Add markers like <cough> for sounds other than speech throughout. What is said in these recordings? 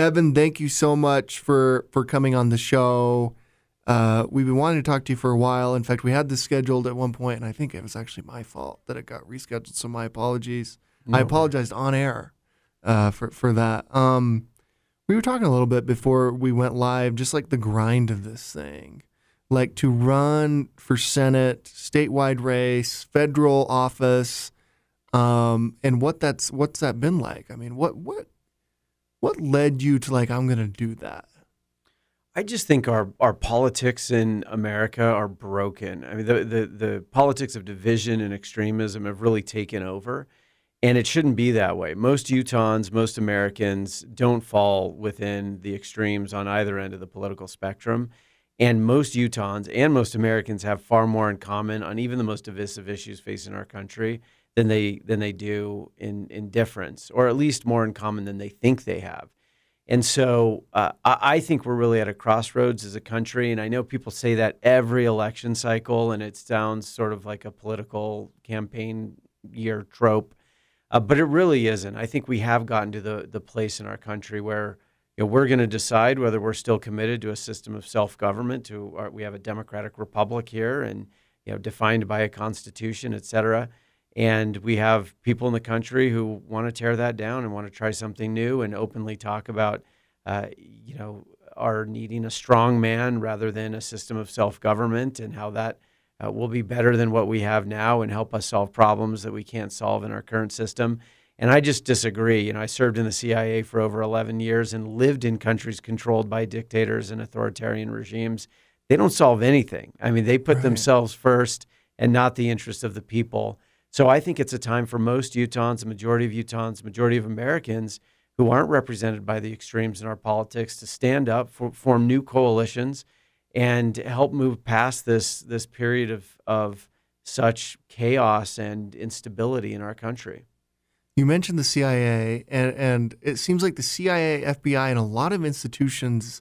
Evan, thank you so much for for coming on the show. Uh, we've been wanting to talk to you for a while. In fact, we had this scheduled at one point, and I think it was actually my fault that it got rescheduled. So my apologies. No I apologized on air uh, for for that. Um, we were talking a little bit before we went live, just like the grind of this thing, like to run for Senate, statewide race, federal office, um, and what that's what's that been like? I mean, what what what led you to like I'm going to do that? I just think our, our politics in America are broken. I mean, the, the, the politics of division and extremism have really taken over, and it shouldn't be that way. Most Utahns, most Americans don't fall within the extremes on either end of the political spectrum. And most Utahns and most Americans have far more in common on even the most divisive issues facing our country than they than they do in in difference, or at least more in common than they think they have. And so uh, I, I think we're really at a crossroads as a country. And I know people say that every election cycle, and it sounds sort of like a political campaign year trope, uh, but it really isn't. I think we have gotten to the the place in our country where you know, we're going to decide whether we're still committed to a system of self government. To our, we have a democratic republic here, and you know, defined by a constitution, et cetera. And we have people in the country who want to tear that down and want to try something new and openly talk about, uh, you know, our needing a strong man rather than a system of self government and how that uh, will be better than what we have now and help us solve problems that we can't solve in our current system. And I just disagree. You know, I served in the CIA for over 11 years and lived in countries controlled by dictators and authoritarian regimes. They don't solve anything. I mean, they put Right. themselves first and not the interests of the people. So I think it's a time for most Utahns, the majority of Utahns, majority of Americans who aren't represented by the extremes in our politics to stand up, for, form new coalitions, and help move past this this period of of such chaos and instability in our country. You mentioned the CIA, and, and it seems like the CIA, FBI, and a lot of institutions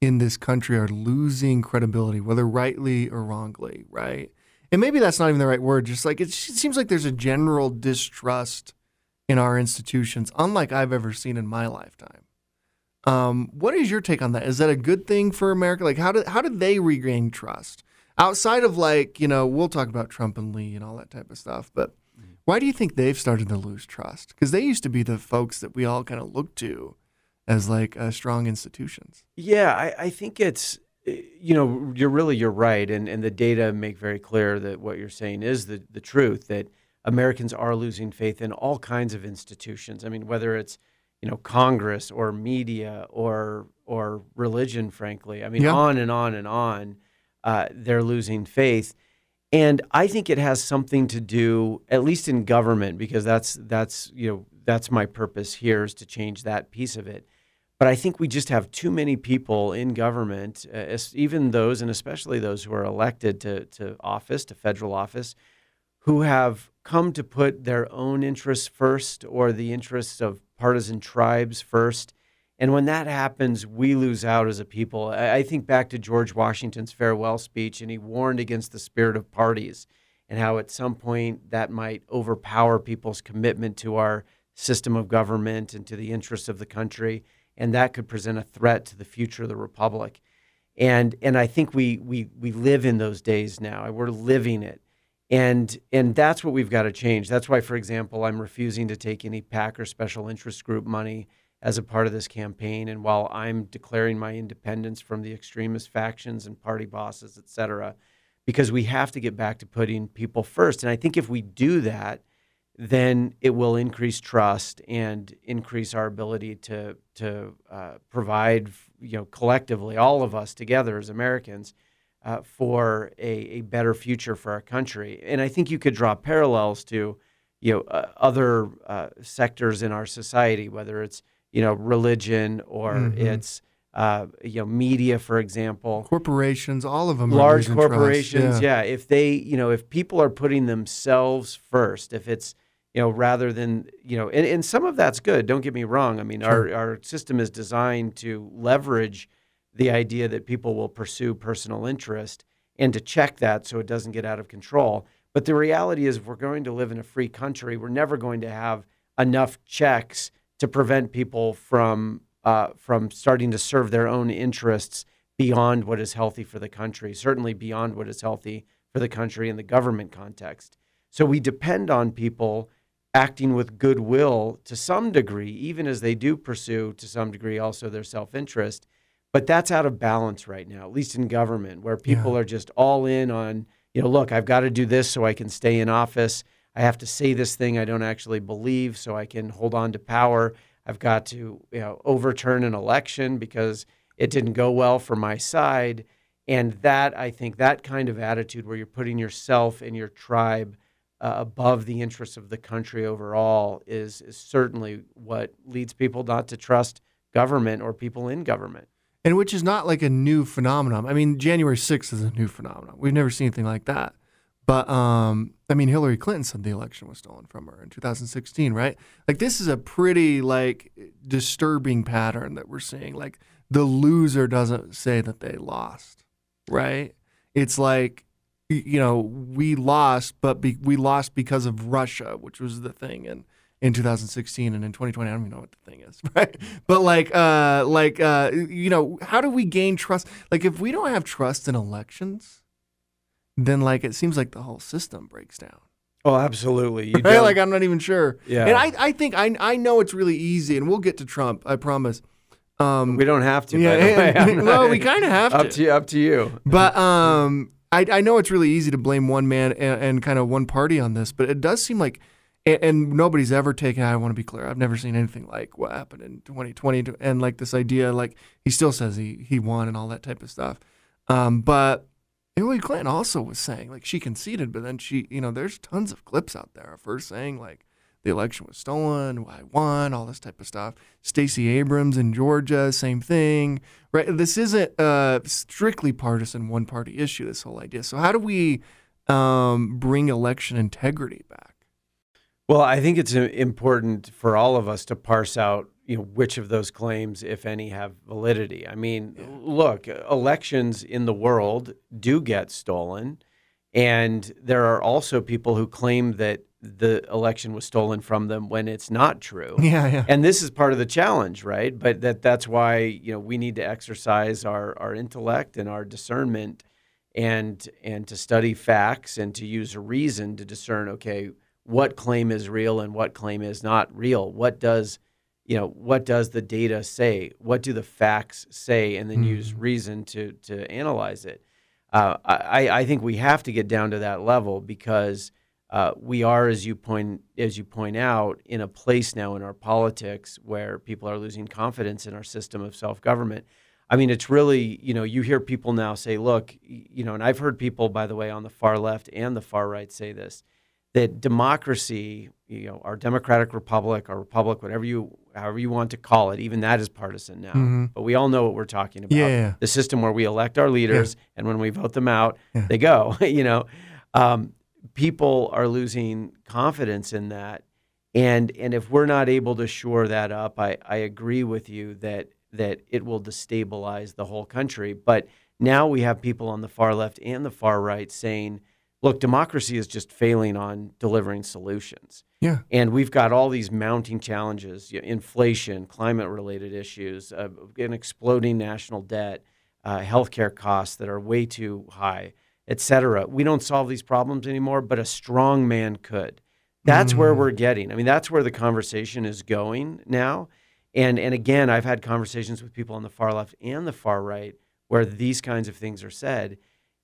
in this country are losing credibility, whether rightly or wrongly, right? And maybe that's not even the right word. Just like it seems like there's a general distrust in our institutions, unlike I've ever seen in my lifetime. Um, what is your take on that? Is that a good thing for America? Like, how did how did they regain trust outside of like you know we'll talk about Trump and Lee and all that type of stuff, but why do you think they've started to lose trust? Because they used to be the folks that we all kind of looked to as like uh, strong institutions. Yeah, I, I think it's you know you're really you're right, and and the data make very clear that what you're saying is the the truth that Americans are losing faith in all kinds of institutions. I mean, whether it's you know Congress or media or or religion, frankly. I mean, Yeah. on and on and on. Uh, they're losing faith. And I think it has something to do, at least in government, because that's that's you know that's my purpose here is to change that piece of it. But I think we just have too many people in government, uh, even those, and especially those who are elected to to office, to federal office, who have come to put their own interests first or the interests of partisan tribes first. And when that happens, we lose out as a people. I think back to George Washington's farewell speech, and he warned against the spirit of parties and how at some point that might overpower people's commitment to our system of government and to the interests of the country. And that could present a threat to the future of the republic. And, and I think we, we, we live in those days now. We're living it and and that's what we've got to change. That's why, for example, I'm refusing to take any PAC or special interest group money as a part of this campaign. And while I'm declaring my independence from the extremist factions and party bosses, et cetera, because we have to get back to putting people first. And I think if we do that, then it will increase trust and increase our ability to to uh, provide, you know, collectively, all of us together as Americans, uh, for a, a better future for our country. And I think you could draw parallels to, you know, uh, other uh, sectors in our society, whether it's you know religion or Mhm. it's uh, you know media, for example Corporations, all of them, are large corporations yeah. if they you know if people are putting themselves first if it's you know rather than you know and, and some of that's good don't get me wrong. I mean our, our system is designed to leverage the idea that people will pursue personal interest and to check that so it doesn't get out of control. But the reality is if we're going to live in a free country we're never going to have enough checks to prevent people from uh, from starting to serve their own interests beyond what is healthy for the country, certainly beyond what is healthy for the country in the government context. So we depend on people acting with goodwill to some degree, even as they do pursue to some degree also their self interest. But that's out of balance right now, at least in government, where people yeah. are just all in on, you know, look, I've got to do this so I can stay in office. I have to say this thing I don't actually believe so I can hold on to power. I've got to, you know, overturn an election because it didn't go well for my side. And that, I think, that kind of attitude where you're putting yourself and your tribe uh, above the interests of the country overall is, is certainly what leads people not to trust government or people in government. And which is not like a new phenomenon. I mean, January 6th is a new phenomenon. We've never seen anything like that. But um, I mean, Hillary Clinton said the election was stolen from her in 2016, right? Like this is a pretty like disturbing pattern that we're seeing. Like the loser doesn't say that they lost, right? It's like, you know, we lost, but be, we lost because of Russia, which was the thing in, in 2016 and in 2020. I don't even know what the thing is, <laughs> right? But like, uh, like, uh, you know, how do we gain trust? Like, if we don't have trust in elections, then like it seems like the whole system breaks down. Oh, absolutely. You <laughs> right? Like I'm not even sure. Yeah. And I, I think I, I know it's really easy, and we'll get to Trump. I promise. Um, we don't have to. Yeah, and, <laughs> well, we kind of have up to. you. Up to you. But um, I, I know it's really easy to blame one man and, and kind of one party on this, but it does seem like, and, and nobody's ever taken. I want to be clear. I've never seen anything like what happened in 2020, and like this idea, like he still says he he won and all that type of stuff. Um, but Hillary Clinton also was saying like she conceded, but then she, you know, there's tons of clips out there of her saying like the election was stolen, I won, all this type of stuff. Stacey Abrams in Georgia, same thing. Right? This isn't a strictly partisan one party issue, this whole idea. So how do we um, bring election integrity back? Well, I think it's uh, important for all of us to parse out you know which of those claims if any have validity i mean yeah. look elections in the world do get stolen and there are also people who claim that the election was stolen from them when it's not true. <laughs> Yeah, yeah. And this is part of the challenge, right? But that that's why you know we need to exercise our our intellect and our discernment, and and to study facts and to use reason to discern. Okay, what claim is real and what claim is not real? What does you know what does the data say? What do the facts say? And then mm. use reason to to analyze it. Uh, I I think we have to get down to that level because uh, we are, as you point as you point out, in a place now in our politics where people are losing confidence in our system of self government. I mean, it's really you know you hear people now say, look, you know, and I've heard people, by the way, on the far left and the far right say this that democracy, you know, our democratic republic, our republic, whatever you however you want to call it, even that is partisan now. Mm-hmm. But we all know what we're talking about. Yeah. The system where we elect our leaders, yeah. and when we vote them out, yeah. they go. <laughs> you know. Um, people are losing confidence in that. And and if we're not able to shore that up, I, I agree with you that that it will destabilize the whole country. But now we have people on the far left and the far right saying, look, democracy is just failing on delivering solutions. Yeah. And we've got all these mounting challenges you know, inflation, climate related issues, uh, an exploding national debt, uh, healthcare costs that are way too high etc. We don't solve these problems anymore, but a strong man could. That's mm. where we're getting. I mean, that's where the conversation is going now. And and again, I've had conversations with people on the far left and the far right where these kinds of things are said.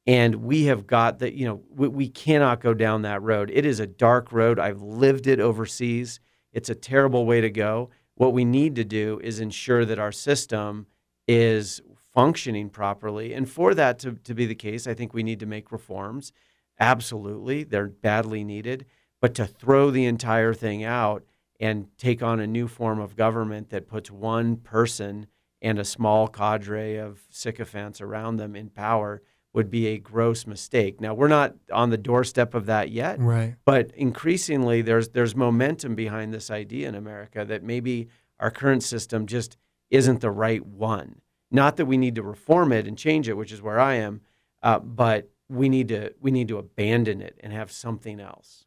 And we have got that, you know, we, we cannot go down that road. It is a dark road. I've lived it overseas. It's a terrible way to go. What we need to do is ensure that our system is functioning properly. And for that to, to be the case, I think we need to make reforms. Absolutely, they're badly needed. But to throw the entire thing out and take on a new form of government that puts one person and a small cadre of sycophants around them in power would be a gross mistake. Now we're not on the doorstep of that yet, right? But increasingly, there's there's momentum behind this idea in America that maybe our current system just isn't the right one. Not that we need to reform it and change it, which is where I am, uh, but we need to we need to abandon it and have something else.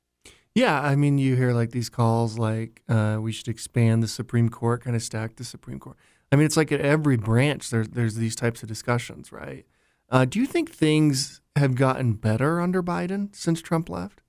Yeah, I mean, you hear like these calls like uh, we should expand the Supreme Court, kind of stack the Supreme Court. I mean, it's like at every branch there's there's these types of discussions, right? Uh, do you think things have gotten better under Biden since Trump left?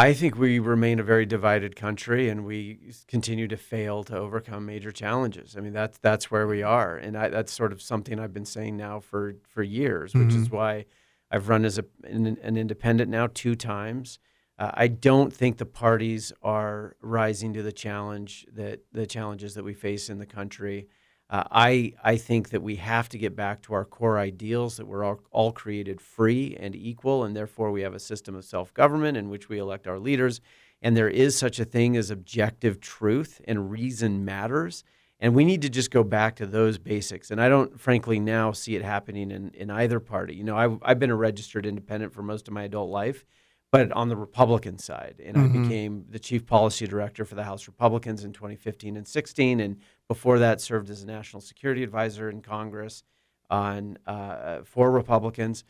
I think we remain a very divided country, and we continue to fail to overcome major challenges. I mean, that's that's where we are, and I, that's sort of something I've been saying now for for years, which mm-hmm. is why I've run as a, an, an independent now two times. Uh, I don't think the parties are rising to the challenge that the challenges that we face in the country. Uh, I I think that we have to get back to our core ideals that we're all, all created free and equal, and therefore we have a system of self government in which we elect our leaders, and there is such a thing as objective truth and reason matters, and we need to just go back to those basics. And I don't, frankly, now see it happening in in either party. You know, I've I've been a registered independent for most of my adult life, but on the Republican side. And mm-hmm. I became the chief policy director for the House Republicans in 2015 and 16. And before that, served as a national security advisor in Congress on uh, for Republicans.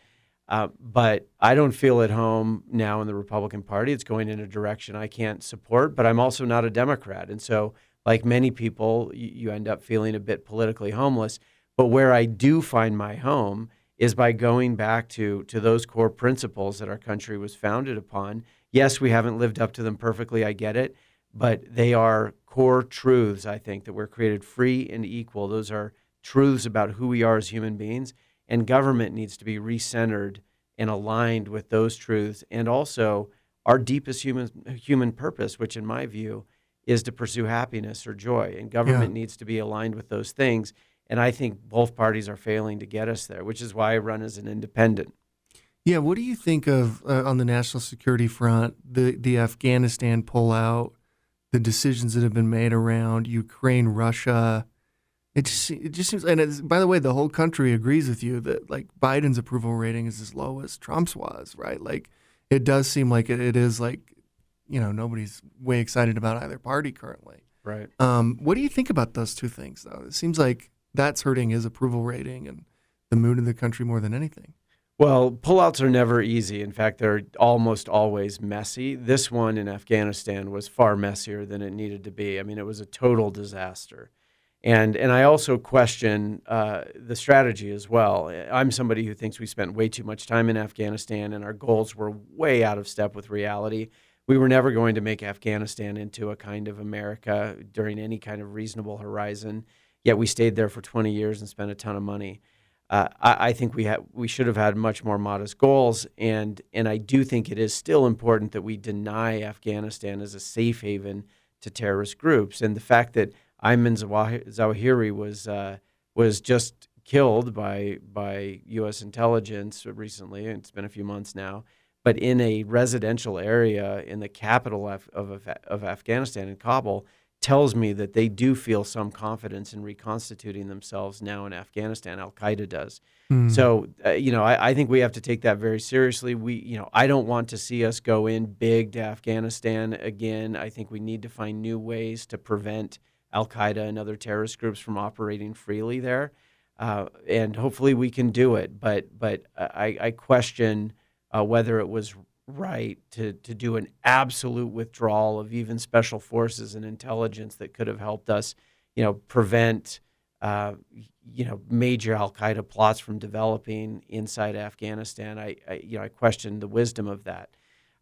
Uh, but I don't feel at home now in the Republican Party. It's going in a direction I can't support, but I'm also not a Democrat. And so, like many people, you, you end up feeling a bit politically homeless. But where I do find my home is by going back to to those core principles that our country was founded upon. Yes, we haven't lived up to them perfectly, I get it, but they are core truths, I think, that we're created free and equal. Those are truths about who we are as human beings, and government needs to be recentered and aligned with those truths and also our deepest human human purpose, which in my view is to pursue happiness or joy. And government yeah. needs to be aligned with those things. And I think both parties are failing to get us there, which is why I run as an independent. Yeah, what do you think of uh, on the national security front, the the Afghanistan pullout, the decisions that have been made around Ukraine, Russia? It just, it just seems, and by the way, the whole country agrees with you that like Biden's approval rating is as low as Trump's was, right? Like, it does seem like it, it is like, you know, nobody's way excited about either party currently. Right. Um, what do you think about those two things, though? It seems like that's hurting his approval rating and the mood in the country more than anything. Well, pullouts are never easy. In fact, they're almost always messy. This one in Afghanistan was far messier than it needed to be. I mean, it was a total disaster. And, and I also question uh, the strategy as well. I'm somebody who thinks we spent way too much time in Afghanistan and our goals were way out of step with reality. We were never going to make Afghanistan into a kind of America during any kind of reasonable horizon. Yet we stayed there for 20 years and spent a ton of money. Uh, I, I, think we ha- we should have had much more modest goals, and and I do think it is still important that we deny Afghanistan as a safe haven to terrorist groups. And the fact that Ayman Zawahiri was uh, was just killed by by U.S. intelligence recently, and it's been a few months now, but in a residential area in the capital of, of, of Afghanistan, in Kabul, tells me that they do feel some confidence in reconstituting themselves now in Afghanistan. Al Qaeda does. Mm. So, uh, you know, I, I, think we have to take that very seriously. We, you know, I don't want to see us go in big to Afghanistan again. I think we need to find new ways to prevent Al Qaeda and other terrorist groups from operating freely there. Uh, and hopefully we can do it. But, but I, I question uh, whether it was right to, to do an absolute withdrawal of even special forces and intelligence that could have helped us, you know, prevent, uh, you know, major Al Qaeda plots from developing inside Afghanistan. I, I, you know, I question the wisdom of that.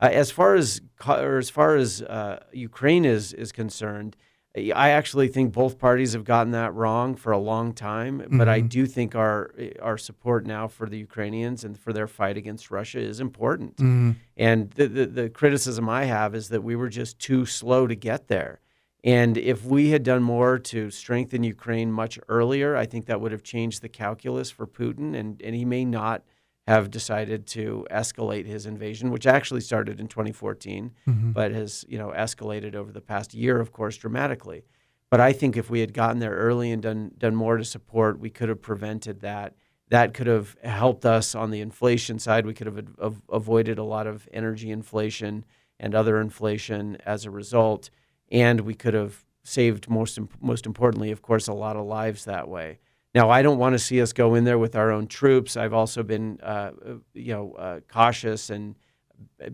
Uh, as far as as far as uh, Ukraine is is concerned, I actually think both parties have gotten that wrong for a long time, mm-hmm. but I mm-hmm. do think our our support now for the Ukrainians and for their fight against Russia is important. Mm-hmm. And the, the, the criticism I have is that we were just too slow to get there. And if we had done more to strengthen Ukraine much earlier, I think that would have changed the calculus for Putin, and and he may not have decided to escalate his invasion, which actually started in 2014, mm-hmm. but has you know escalated over the past year, of course, dramatically. But I think if we had gotten there early and done done more to support, we could have prevented that. That could have helped us on the inflation side. We could have av- avoided a lot of energy inflation and other inflation as a result, and we could have saved most most importantly, of course, a lot of lives that way. Now, I don't want to see us go in there with our own troops. I've also been, uh, you know, uh, cautious and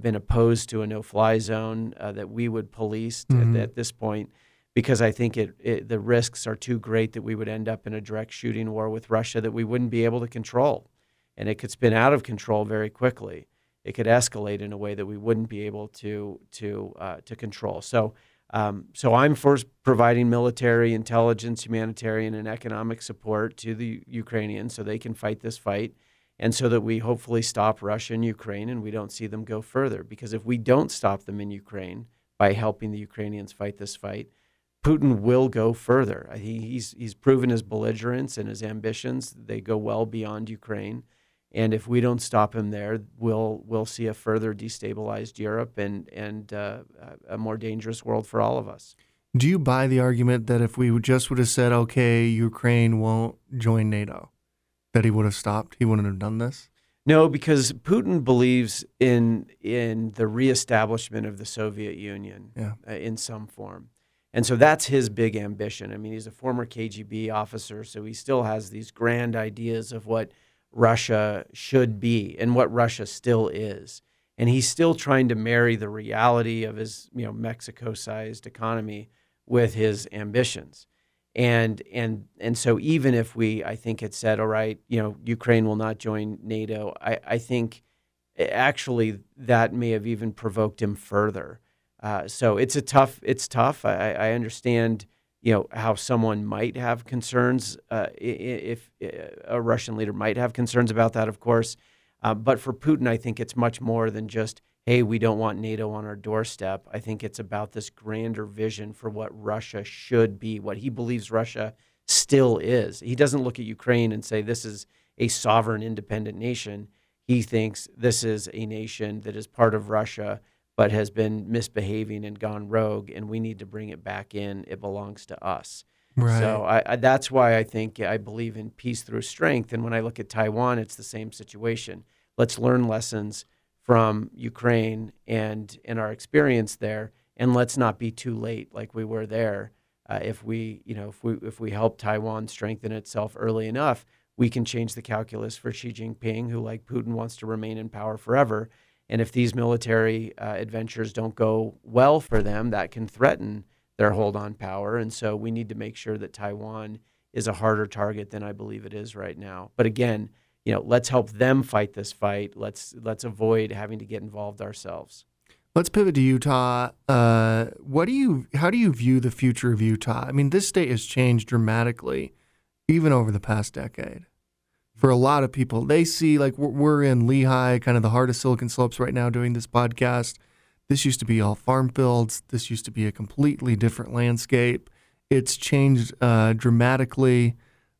been opposed to a no-fly zone uh, that we would police mm-hmm. at, at, this point. because I think it, it, the risks are too great that we would end up in a direct shooting war with Russia that we wouldn't be able to control, and it could spin out of control very quickly. It could escalate in a way that we wouldn't be able to to uh, to control. So. Um, so I'm for providing military, intelligence, humanitarian, and economic support to the Ukrainians so they can fight this fight, and so that we hopefully stop Russia and Ukraine and we don't see them go further. Because if we don't stop them in Ukraine by helping the Ukrainians fight this fight, Putin will go further. He's he's proven his belligerence and his ambitions. They go well beyond Ukraine, and if we don't stop him there, we'll we'll see a further destabilized Europe and and uh, a more dangerous world for all of us. Do you buy the argument that if we just would have said, "Okay, Ukraine won't join NATO," that he would have stopped? He wouldn't have done this. No, because Putin believes in in the reestablishment of the Soviet Union yeah. uh, in some form. And so that's his big ambition. I mean, he's a former KGB officer, so he still has these grand ideas of what Russia should be and what Russia still is. And he's still trying to marry the reality of his, you know, Mexico-sized economy with his ambitions. And and and so even if we, I think, had said, all right, you know, Ukraine will not join NATO, I, I think actually that may have even provoked him further uh, so it's a tough. It's tough. I, I, understand, you know, how someone might have concerns. Uh, if, a Russian leader might have concerns about that, of course. Uh, but for Putin, I think it's much more than just, hey, we don't want NATO on our doorstep. I think it's about this grander vision for what Russia should be, what he believes Russia still is. He doesn't look at Ukraine and say this is a sovereign, independent nation. He thinks this is a nation that is part of Russia but has been misbehaving and gone rogue, and we need to bring it back in. It belongs to us. Right. So I, I, that's why I think I believe in peace through strength. And when I look at Taiwan, it's the same situation. Let's learn lessons from Ukraine and in our experience there, and let's not be too late like we were there. Uh, if we, you know, if we if we help Taiwan strengthen itself early enough, we can change the calculus for Xi Jinping, who, like Putin, wants to remain in power forever. And if these military uh, adventures don't go well for them, that can threaten their hold on power. And so we need to make sure that Taiwan is a harder target than I believe it is right now. But again, you know, let's help them fight this fight. Let's let's avoid having to get involved ourselves. Let's pivot to Utah. Uh, what do you? How do you view the future of Utah? I mean, this state has changed dramatically, even over the past decade for a lot of people. They see like we're in Lehi, kind of the heart of Silicon Slopes right now doing this podcast. This used to be all farm fields. This used to be a completely different landscape. It's changed uh, dramatically.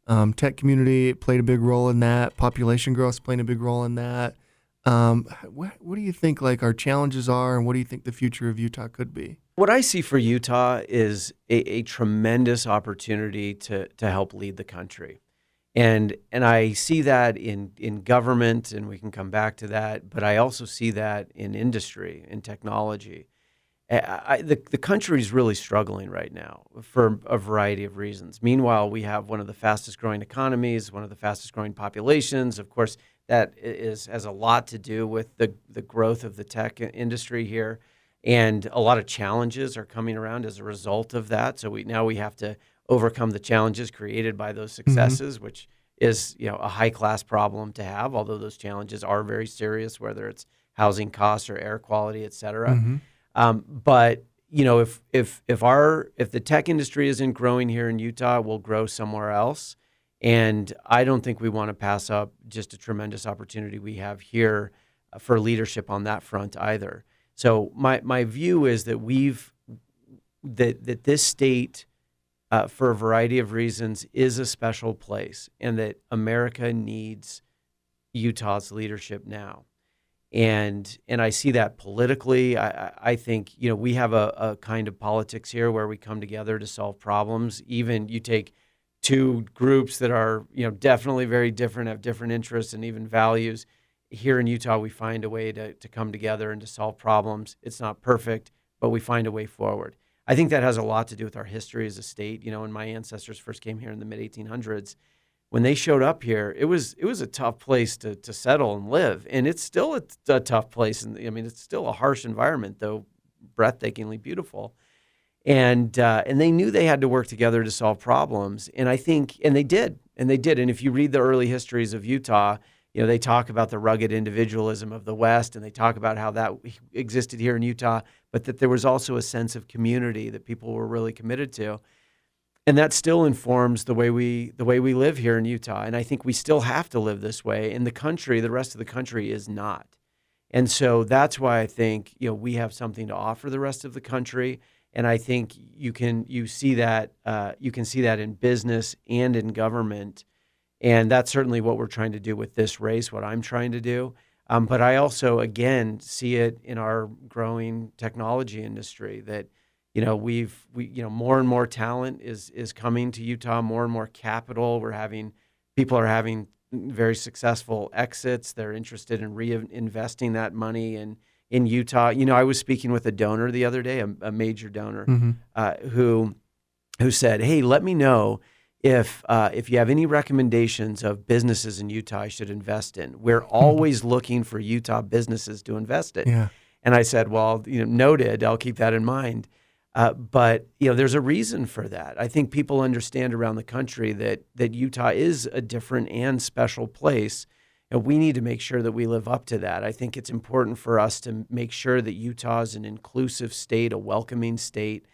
Um, tech community played a big role in that. Population growth played a big role in that. Um, what, what do you think like our challenges are, and what do you think the future of Utah could be? What I see for Utah is a, a tremendous opportunity to to help lead the country and and I see that in in government, and we can come back to that. But I also see that in industry, in technology. I, the the country is really struggling right now for a variety of reasons. Meanwhile, we have one of the fastest growing economies, one of the fastest growing populations. Of course, that is has a lot to do with the the growth of the tech industry here, and a lot of challenges are coming around as a result of that. So we now we have to overcome the challenges created by those mm-hmm. successes, mm-hmm. which is you know a high class problem to have. Although those challenges are very serious, whether it's housing costs or air quality, et cetera. Mm-hmm. Um, but you know, if if if our if the tech industry isn't growing here in Utah, we'll grow somewhere else. And I don't think we want to pass up just a tremendous opportunity we have here uh, for leadership on that front either. So my my view is that we've that that this state uh, for a variety of reasons, is a special place, and that America needs Utah's leadership now. And and I see that politically. I, I think you know we have a, a kind of politics here where we come together to solve problems. Even you take two groups that are you know definitely very different, have different interests and even values. Here in Utah, we find a way to, to come together and to solve problems. It's not perfect, but we find a way forward. I think that has a lot to do with our history as a state. You know, when my ancestors first came here in the mid 1800s, when they showed up here, it was it was a tough place to to settle and live, and it's still a, a tough place. And I mean, it's still a harsh environment, though breathtakingly beautiful. and uh, and they knew they had to work together to solve problems. And I think, and they did, and they did. And if you read the early histories of Utah, you know they talk about the rugged individualism of the West, and they talk about how that existed here in Utah, but that there was also a sense of community that people were really committed to. And that still informs the way we the way we live here in Utah. And I think we still have to live this way. In the country, the rest of the country is not. And so that's why I think you know we have something to offer the rest of the country and I think you can you see that uh, you can see that in business and in government, and that's certainly what we're trying to do with this race. What I'm trying to do, um, but I also again see it in our growing technology industry that you know we've we you know more and more talent is is coming to Utah, more and more capital. We're having people are having very successful exits. They're interested in reinvesting that money in, in Utah. You know, I was speaking with a donor the other day, a, a major donor, mm-hmm. uh, who who said, "Hey, let me know if uh, if you have any recommendations of businesses in Utah I should invest in. We're mm-hmm. always looking for Utah businesses to invest in." Yeah. And I said, "Well, you know, noted. I'll keep that in mind." Uh, but you know, there's a reason for that. I think people understand around the country that that Utah is a different and special place and we need to make sure that we live up to that. I think it's important for us to make sure that Utah is an inclusive state, a welcoming state,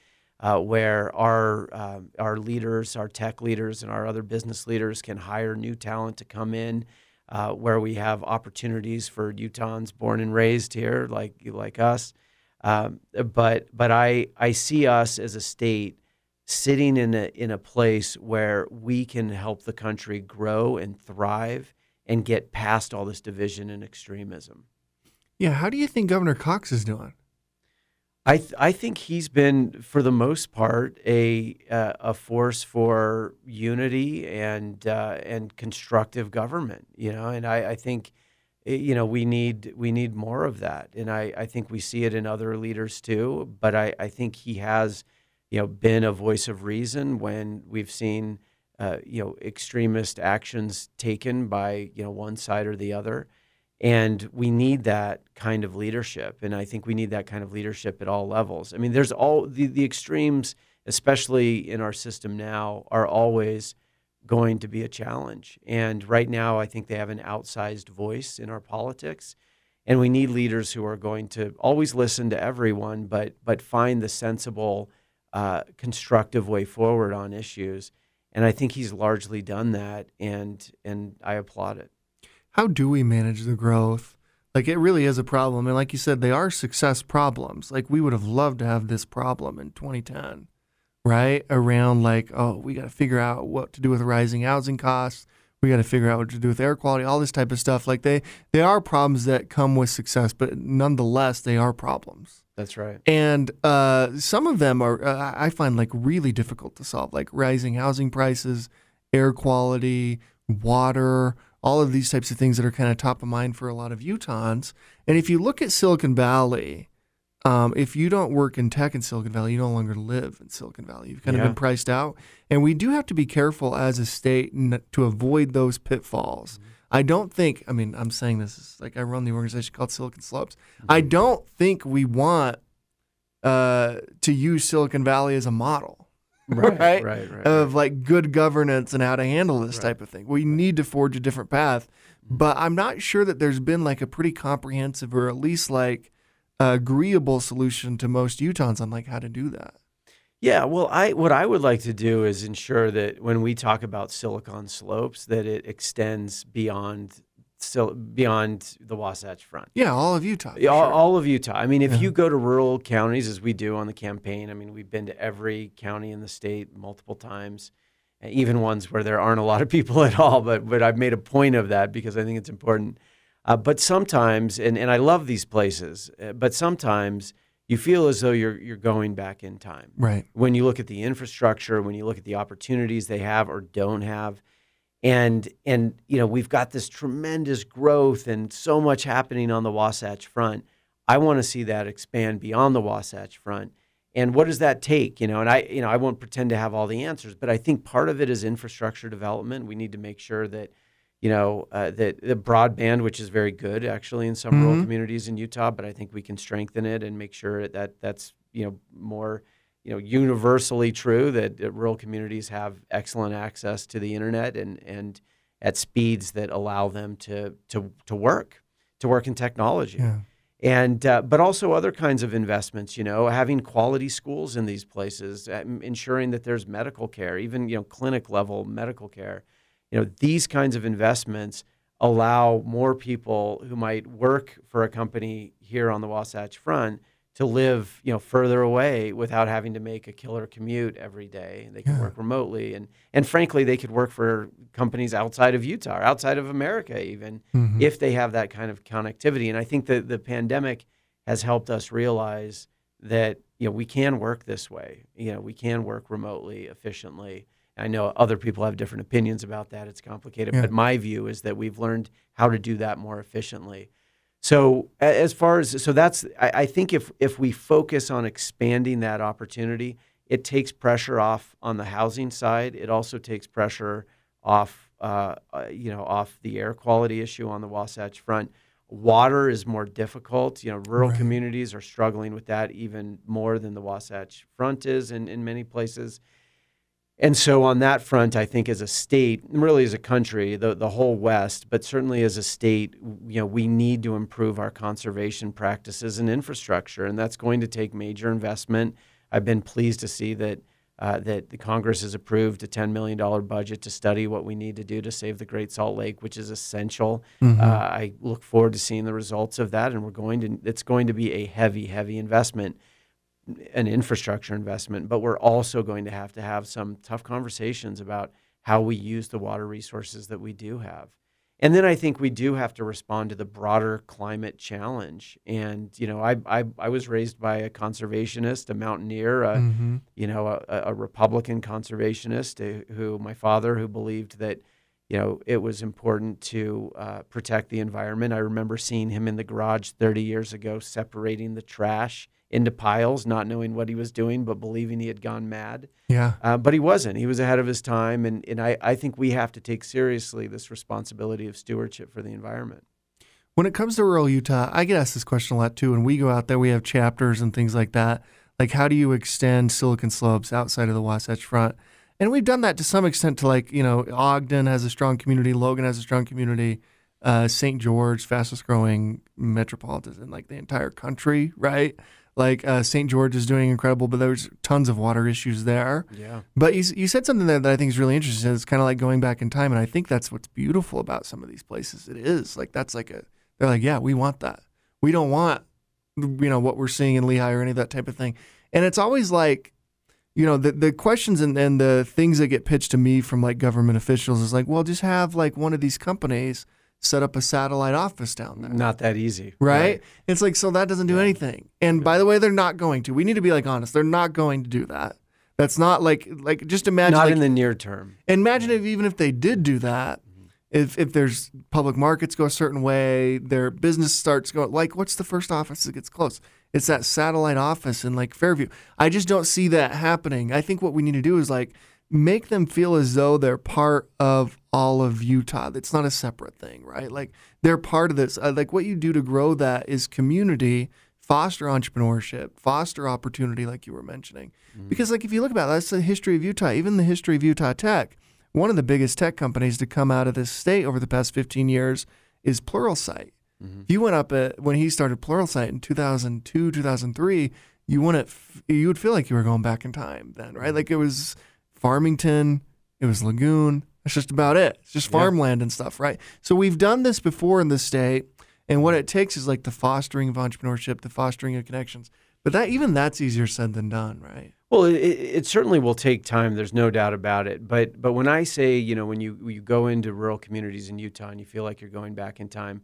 uh, where our uh, our leaders, our tech leaders, and our other business leaders can hire new talent to come in. Uh, where we have opportunities for Utahns born and raised here, like like us. Um, but but I I see us as a state sitting in a in a place where we can help the country grow and thrive and get past all this division and extremism. Yeah, how do you think Governor Cox is doing? I th- I think he's been, for the most part, a uh, a force for unity and uh, and constructive government. You know, and I, I think, eh, you know, we need we need more of that, and I, I think we see it in other leaders too. But I, I think he has, you know, been a voice of reason when we've seen uh, you know extremist actions taken by you know one side or the other and we need that kind of leadership and i think we need that kind of leadership at all levels. I mean there's all the, the extremes especially in our system now are always going to be a challenge. And right now i think they have an outsized voice in our politics and we need leaders who are going to always listen to everyone but but find the sensible uh, constructive way forward on issues. And I think he's largely done that, and and I applaud it. How do we manage the growth? Like it really is a problem, and like you said, they are success problems. Like we would have loved to have this problem in 2010, right? Around like, oh, we got to figure out what to do with rising housing costs. We got to figure out what to do with air quality, all this type of stuff. Like they, they are problems that come with success, but nonetheless, they are problems. That's right. And uh, some of them are, uh, I find, like really difficult to solve, like rising housing prices, air quality, water, all of these types of things that are kind of top of mind for a lot of Utahns. And if you look at Silicon Valley, um, if you don't work in tech in Silicon Valley, you no longer live in Silicon Valley. You've kind yeah. of been priced out. And we do have to be careful as a state to avoid those pitfalls. Mm-hmm. I don't think, I mean, I'm saying this is like I run the organization called Silicon Slopes. Mm-hmm. I don't think we want uh, to use Silicon Valley as a model. <laughs> Right, right, right, right of like good governance and how to handle this right. type of thing. We need to forge a different path, mm-hmm. but I'm not sure that there's been like a pretty comprehensive or at least like agreeable solution to most Utahns on like how to do that. Yeah, well, I what I would like to do is ensure that when we talk about Silicon Slopes, that it extends beyond still beyond the Wasatch Front. Yeah, all of Utah. All, sure. all, of Utah. I mean, if yeah. you go to rural counties, as we do on the campaign, I mean, we've been to every county in the state multiple times, even ones where there aren't a lot of people <laughs> at all. But but I've made a point of that because I think it's important. Uh, but sometimes, and, and I love these places, uh, but sometimes you feel as though you're you're going back in time. Right. When you look at the infrastructure, when you look at the opportunities they have or don't have, and and you know we've got this tremendous growth and so much happening on the Wasatch Front. I want to see that expand beyond the Wasatch Front. And what does that take? You know, and I you know I won't pretend to have all the answers, but I think part of it is infrastructure development. We need to make sure that you know, uh, that the broadband, which is very good actually in some mm-hmm. rural communities in Utah, but I think we can strengthen it and make sure that that's you know more you know universally true that, rural communities have excellent access to the internet and and at speeds that allow them to to to work to work in technology. Yeah. And uh, but also other kinds of investments, you know, having quality schools in these places, uh, ensuring that there's medical care, even you know clinic level medical care. You know, these kinds of investments allow more people who might work for a company here on the Wasatch Front to live, you know, further away without having to make a killer commute every day. They can Yeah. work remotely, and and frankly, they could work for companies outside of Utah, or outside of America, even Mhm. if they have that kind of connectivity. And I think that the pandemic has helped us realize that you know we can work this way. You know, we can work remotely efficiently. I know other people have different opinions about that. It's complicated, Yeah. but my view is that we've learned how to do that more efficiently. So as far as so that's I, I think if if we focus on expanding that opportunity, it takes pressure off on the housing side. It also takes pressure off uh, uh, you know off the air quality issue on the Wasatch Front. Water is more difficult. You know, rural Right. communities are struggling with that even more than the Wasatch Front is in, in many places. And so on that front, I think as a state, really as a country, the, the whole West, but certainly as a state, you know, we need to improve our conservation practices and infrastructure, and that's going to take major investment. I've been pleased to see that uh, that the Congress has approved a $10 million budget to study what we need to do to save the Great Salt Lake, which is essential. Mhm. Uh, I look forward to seeing the results of that, and we're going to. It's going to be a heavy, heavy investment an infrastructure investment, but we're also going to have to have some tough conversations about how we use the water resources that we do have. And then I think we do have to respond to the broader climate challenge. And you know, I I, I was raised by a conservationist, a mountaineer, a, Mhm. you know, a, a Republican conservationist uh, who my father who believed that you know it was important to uh, protect the environment. I remember seeing him in the garage 30 years ago separating the trash into piles, not knowing what he was doing, but believing he had gone mad. Yeah. Uh, but he wasn't. He was ahead of his time, and and I I think we have to take seriously this responsibility of stewardship for the environment. When it comes to rural Utah, I get asked this question a lot too. When we go out there, we have chapters and things like that. Like, how do you extend Silicon Slopes outside of the Wasatch Front? And we've done that to some extent to like, you know, Ogden has a strong community, Logan has a strong community, uh, St. George, fastest growing metropolitan in like the entire country, right? Like uh, St. George is doing incredible, but there's tons of water issues there. Yeah. But you, you said something there that I think is really interesting. It's kind of like going back in time, and I think that's what's beautiful about some of these places. It is like that's like a they're like, yeah, we want that. We don't want you know what we're seeing in Lehi or any of that type of thing. And it's always like, you know, the the questions and, and the things that get pitched to me from like government officials is like, well, just have like one of these companies set up a satellite office down there Not that easy. right? It's like so that doesn't do Yeah. anything. And by the way, they're not going to. We need to be like honest. They're not going to do that. That's not like like just imagine Not like, in the near term. imagine if even if they did do that, Mm-hmm. if if there's public markets go a certain way, their business starts going like what's the first office that gets close? It's that satellite office in like Fairview. I just don't see that happening. I think what we need to do is like make them feel as though they're part of all of Utah. It's not a separate thing, right? Like they're part of this. Uh, like what you do to grow that is community, foster entrepreneurship, foster opportunity, like you were mentioning. Mm-hmm. Because like if you look about it, that's the history of Utah, even the history of Utah Tech. One of the biggest tech companies to come out of this state over the past 15 years is Pluralsight. Mm-hmm. If you went up at, when he started Pluralsight in 2002, 2003, you wouldn't f- you would feel like you were going back in time then, right? Mm-hmm. Like it was Farmington, it was Lagoon. That's just about it. It's just Yeah. farmland and stuff, right? So we've done this before in the state, and what it takes is like the fostering of entrepreneurship, the fostering of connections. But that even that's easier said than done, right? Well, it, it certainly will take time. There's no doubt about it. But but when I say, you know, when you when you go into rural communities in Utah and you feel like you're going back in time,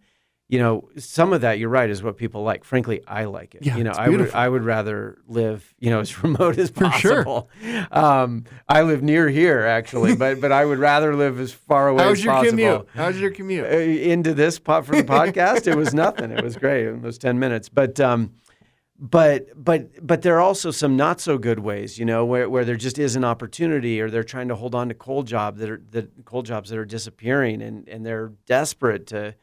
you know, some of that you're right is what people like. Frankly, I like it. Yeah, you know, I would. I would rather live, you know, <laughs> as remote as possible. For sure. Um, I live near here actually, but but I would rather live as far away <laughs> How was as your possible. commute? How was your commute? Uh, into this pot for the podcast, it was nothing. It was great in those ten minutes. But um, but but but there are also some not so good ways, you know, where, where there just is an opportunity, or they're trying to hold on to coal job that are that coal jobs that are disappearing, and and they're desperate to,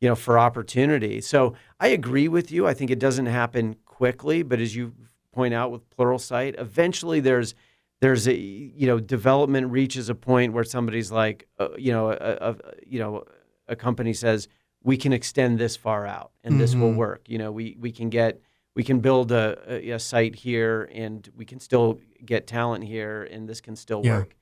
you know, for opportunity. So I agree with you. I think it doesn't happen quickly, but as you point out with Plural Pluralsight, eventually there's there's a you know development reaches a point where somebody's like uh, you know a, a, you know a company says we can extend this far out and mm-hmm. this will mm-hmm. work. You know, we we can get we can build a, a, a, site here and we can still get talent here and this can still yeah. work.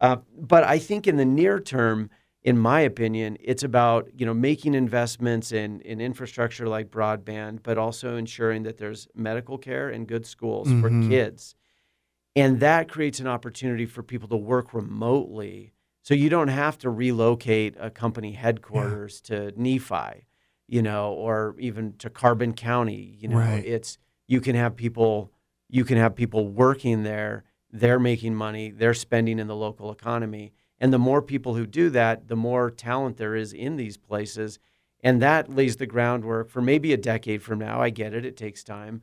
Uh, but I think in the near term, in my opinion, it's about you know making investments in in infrastructure like broadband, but also ensuring that there's medical care and good schools mm-hmm. for kids, and that creates an opportunity for people to work remotely. So you don't have to relocate a company headquarters yeah. to Nephi, you know, or even to Carbon County. You know, right. it's you can have people you can have people working there. They're making money. They're spending in the local economy and the more people who do that, the more talent there is in these places. And that lays the groundwork for maybe a decade from now. I get it, it takes time.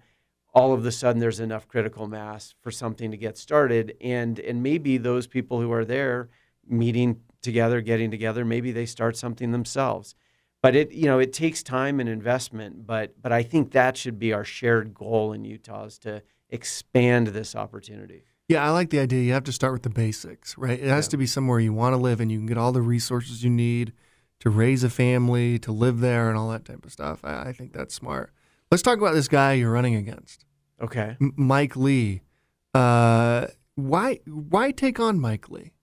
All of a sudden, there's enough critical mass for something to get started. And, and maybe those people who are there meeting together, getting together, maybe they start something themselves. But it, you know, it takes time and investment. But, but I think that should be our shared goal in Utah is to expand this opportunity. Yeah, I like the idea. You have to start with the basics, right? It has yeah. to be somewhere you want to live and you can get all the resources you need to raise a family, to live there, and all that type of stuff. I, I think that's smart. Let's talk about this guy you're running against. Okay, M- Mike Lee. Uh, why why take on Mike Lee?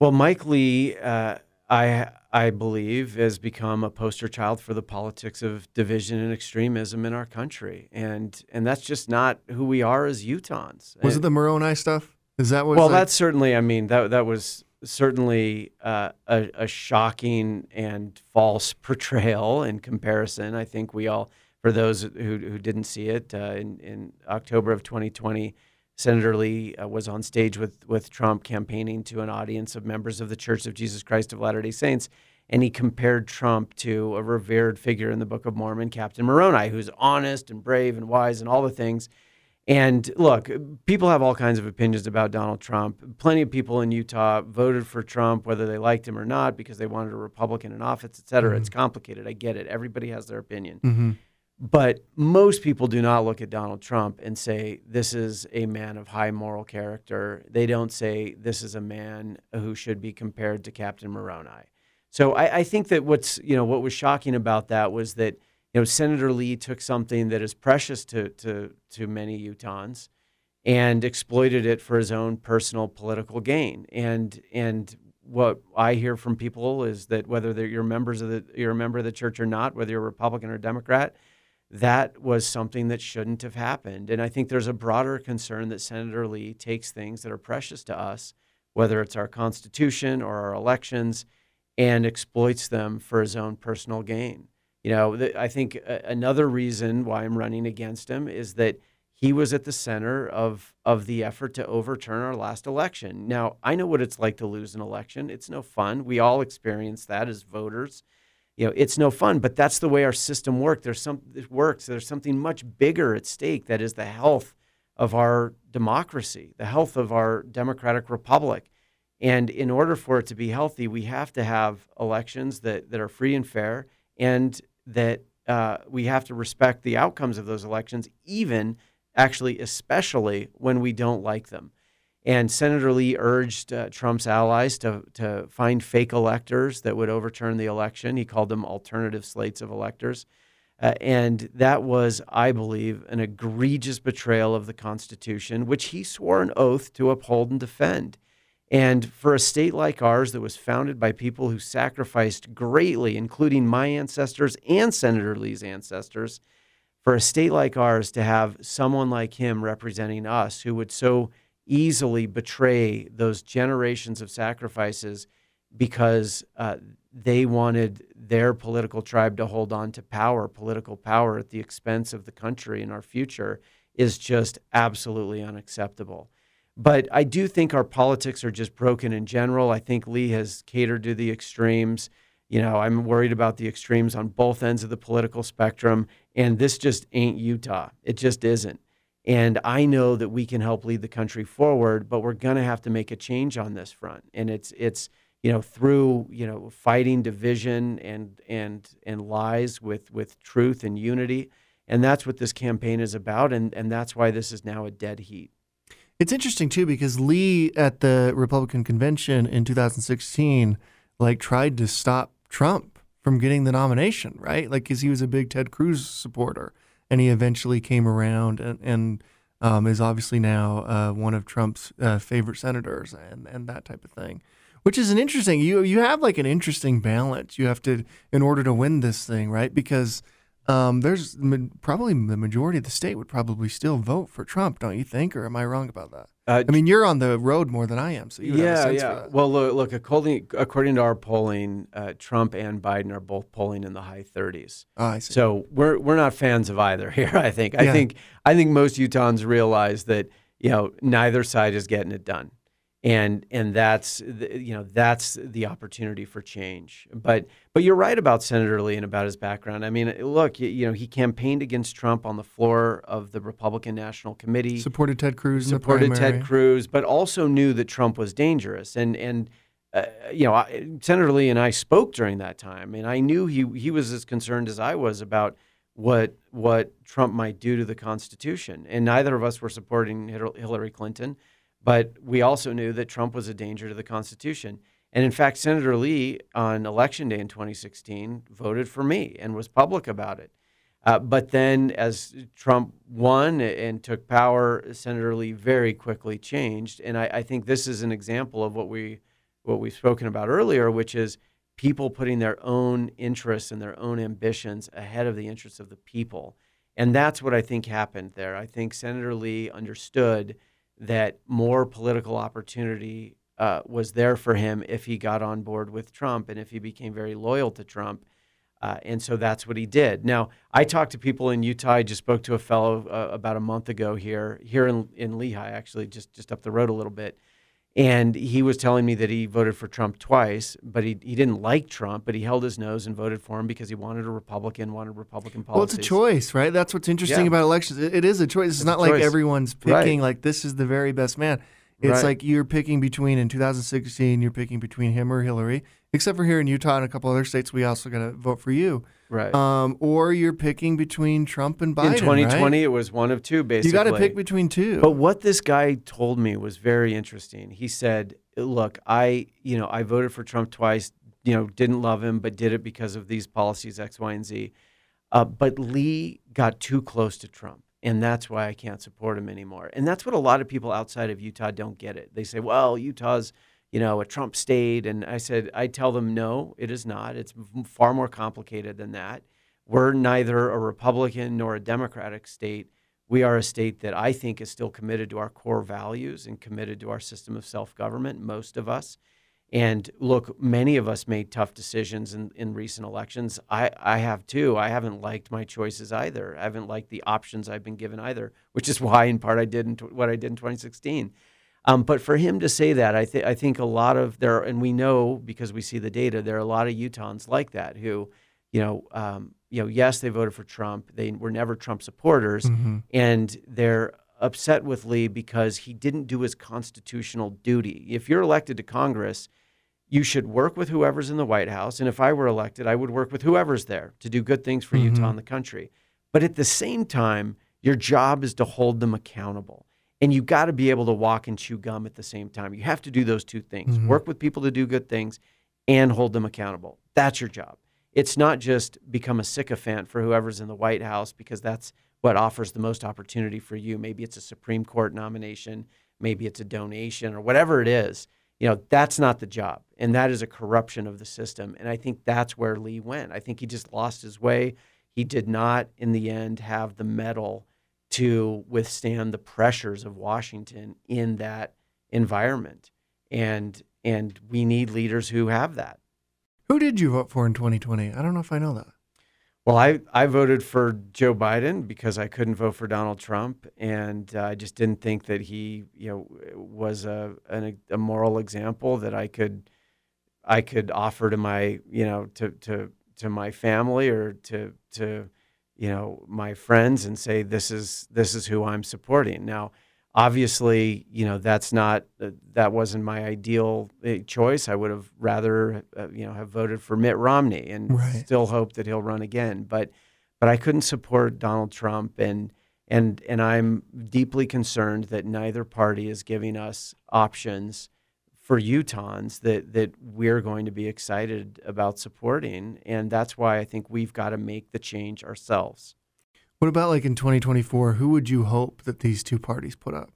Well, Mike Lee, uh, I I believe, has become a poster child for the politics of division and extremism in our country, and and that's just not who we are as Utahns. Was it the Moroni stuff? Is that what? Well, that's certainly. I mean, that that was certainly uh, a, a shocking and false <laughs> portrayal in comparison. I think we all, for those who who didn't see it, uh, in in October of 2020. Senator Lee uh, was on stage with, with Trump campaigning to an audience of members of the Church of Jesus Christ of Latter day Saints. And he compared Trump to a revered figure in the Book of Mormon, Captain Moroni, who's honest and brave and wise and all the things. And look, people have all kinds of opinions about Donald Trump. Plenty of people in Utah voted for Trump, whether they liked him or not, because they wanted a Republican in office, et cetera. Mm-hmm. It's complicated. I get it. Everybody has their opinion. Mm-hmm. But most people do not look at Donald Trump and say, this is a man of high moral character. They don't say, this is a man who should be compared to Captain Moroni. So I, I think that what's, you know, what was shocking about that was that, you know, Senator Lee took something that is precious to, to, to many Utahns and exploited it for his own personal political gain. And, and what I hear from people is that whether you're members of the, you're a member of the church or not, whether you're a Republican or Democrat, that was something that shouldn't have happened. And I think there's a broader concern that Senator Lee takes things that are precious to us, whether it's our Constitution or our elections, and exploits them for his own personal gain. You know, I think uh, another reason why I'm running against him is that he was at the center of of the effort to overturn our last election. Now, I know what it's like to lose an election. It's no fun. We all experience that as voters you know it's no fun but that's the way our system works. There's some it works. There's something much bigger at stake that is the health of our democracy the health of our democratic republic. And in order for it to be healthy we have to have elections that, that are free and fair and that uh, we have to respect the outcomes of those elections even actually especially when we don't like them and Senator Lee urged uh, Trump's allies to, to find fake electors that would overturn the election. He called them alternative slates of electors. Uh, and that was, I believe, an egregious betrayal of the Constitution, which he swore an oath to uphold and defend. And for a state like ours that was founded by people who sacrificed greatly, including my ancestors and Senator Lee's ancestors, for a state like ours to have someone like him representing us who would so easily betray those generations of sacrifices because uh, they wanted their political tribe to hold on to power, political power at the expense of the country and our future is just absolutely unacceptable. But I do think our politics are just broken in general. I think Lee has catered to the extremes. You know, I'm worried about the extremes on both ends of the political spectrum, and this just ain't Utah. It just isn't. And I know that we can help lead the country forward, but we're going to have to make a change on this front. And it's it's you know through you know fighting division and and and lies with with truth and unity. And that's what this campaign is about. And, and that's why this is now a dead heat. It's interesting too because Lee at the Republican convention in 2016 like tried to stop Trump from getting the nomination, right? Like cuz he was a big Ted Cruz supporter and he eventually came around and, and um, is obviously now uh, one of Trump's uh, favorite senators and, and that type of thing. Which is an interesting you you have like an interesting balance you have to in order to win this thing, right? Because um, there's probably the majority of the state would probably still vote for Trump, don't you think? Or am I wrong about that? Uh, I mean, you're on the road more than I am, so you yeah, yeah. Well, look, look according according to our polling, uh, Trump and Biden are both polling in the high 30s. Oh, I see. So we're we're not fans of either <laughs> here. I think. I yeah. think I think most Utahns realize that you know neither side is getting it done and and that's the, you know that's the opportunity for change. But but you're right about Senator Lee and about his background. I mean, look, you, you know, he campaigned against Trump on the floor of the Republican National Committee, supported Ted Cruz, supported Ted Cruz, but also knew that Trump was dangerous. And and uh, you know, I, Senator Lee and I spoke during that time, and I knew he he was as concerned as I was about what what Trump might do to the Constitution. And neither of us were supporting Hillary Clinton. But we also knew that Trump was a danger to the Constitution. And in fact, Senator Lee on election day in 2016 voted for me and was public about it. Uh, but then, as Trump won and took power, Senator Lee very quickly changed. And I, I, think this is an example of what we what we've spoken about earlier, which is people putting their own interests and their own ambitions ahead of the interests of the people. And that's what I think happened there. I think Senator Lee understood that more political opportunity uh, was there for him if he got on board with Trump and if he became very loyal to Trump. Uh, and so that's what he did. Now, I talked to people in Utah. I just spoke to a fellow uh, about a month ago here, here in, in Lehi, actually, just, just up the road a little bit. And he was telling me that he voted for Trump twice, but he, he didn't like Trump, but he held his nose and voted for him because he wanted a Republican, wanted Republican policies. Well, it's a choice, right? That's what's interesting yeah. about elections. It, it is a choice. It's, it's not like choice. everyone's picking right. like this is the very best man. It's right. like you're picking between in 2016, you're picking between him or Hillary, except for here in Utah and a couple other states, we also got to vote for you. Right. Um, or you're picking between Trump and Biden. In 2020, right? it was one of two, basically. You got to pick between two. But what this guy told me was very interesting. He said, look, I, you know, I voted for Trump twice, you know, didn't love him, but did it because of these policies, X, Y, and Z. Uh, but Lee got too close to Trump. And that's why I can't support him anymore. And that's what a lot of people outside of Utah don't get it. They say, well, Utah's, you know, a Trump state. And I said, I tell them, no, it is not. It's far more complicated than that. We're neither a Republican nor a Democratic state. We are a state that I think is still committed to our core values and committed to our system of self government, most of us. And look, many of us made tough decisions in, in recent elections. I, I have too. I haven't liked my choices either. I haven't liked the options I've been given either, which is why, in part, I did in what I did in 2016. Um, but for him to say that, I, th- I think a lot of there, and we know because we see the data, there are a lot of Utahns like that who, you know, um, you know, yes, they voted for Trump. They were never Trump supporters, mm-hmm. and they're upset with Lee because he didn't do his constitutional duty. If you're elected to Congress, you should work with whoever's in the White House. And if I were elected, I would work with whoever's there to do good things for mm-hmm. Utah and the country. But at the same time, your job is to hold them accountable. And you got to be able to walk and chew gum at the same time. You have to do those two things mm-hmm. work with people to do good things and hold them accountable. That's your job. It's not just become a sycophant for whoever's in the White House because that's what offers the most opportunity for you. Maybe it's a Supreme Court nomination, maybe it's a donation or whatever it is you know that's not the job and that is a corruption of the system and i think that's where lee went i think he just lost his way he did not in the end have the mettle to withstand the pressures of washington in that environment. And and we need leaders who have that. Who did you vote for in 2020 i don't know if i know that. Well, I, I voted for Joe Biden because I couldn't vote for Donald Trump, and uh, I just didn't think that he, you know, was a, an, a moral example that I could I could offer to my, you know, to to to my family or to to you know my friends and say this is this is who I'm supporting. Now, obviously, you know, that's not uh, that wasn't my ideal uh, choice. I would have rather, uh, you know, have voted for Mitt Romney and right. still hope that he'll run again. But, but I couldn't support Donald Trump, and and and I'm deeply concerned that neither party is giving us options for Utahns that that we're going to be excited about supporting, and that's why I think we've got to make the change ourselves. What about like in 2024? Who would you hope that these two parties put up?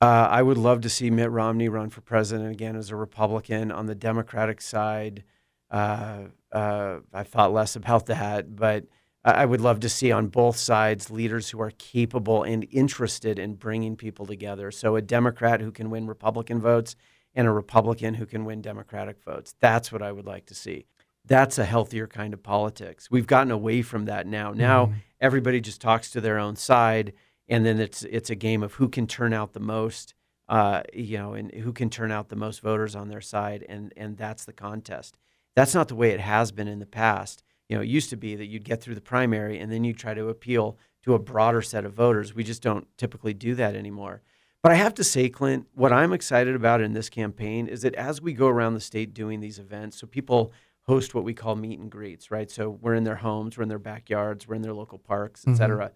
Uh, I would love to see Mitt Romney run for president again as a Republican. On the Democratic side, uh, uh, I thought less about that, but I would love to see on both sides leaders who are capable and interested in bringing people together. So a Democrat who can win Republican votes and a Republican who can win Democratic votes. That's what I would like to see. That's a healthier kind of politics. We've gotten away from that now. Now mm-hmm. everybody just talks to their own side, and then it's it's a game of who can turn out the most, uh, you know, and who can turn out the most voters on their side, and and that's the contest. That's not the way it has been in the past. You know, it used to be that you'd get through the primary and then you try to appeal to a broader set of voters. We just don't typically do that anymore. But I have to say, Clint, what I'm excited about in this campaign is that as we go around the state doing these events, so people host what we call meet and greets, right? So we're in their homes, we're in their backyards, we're in their local parks, et mm-hmm. cetera.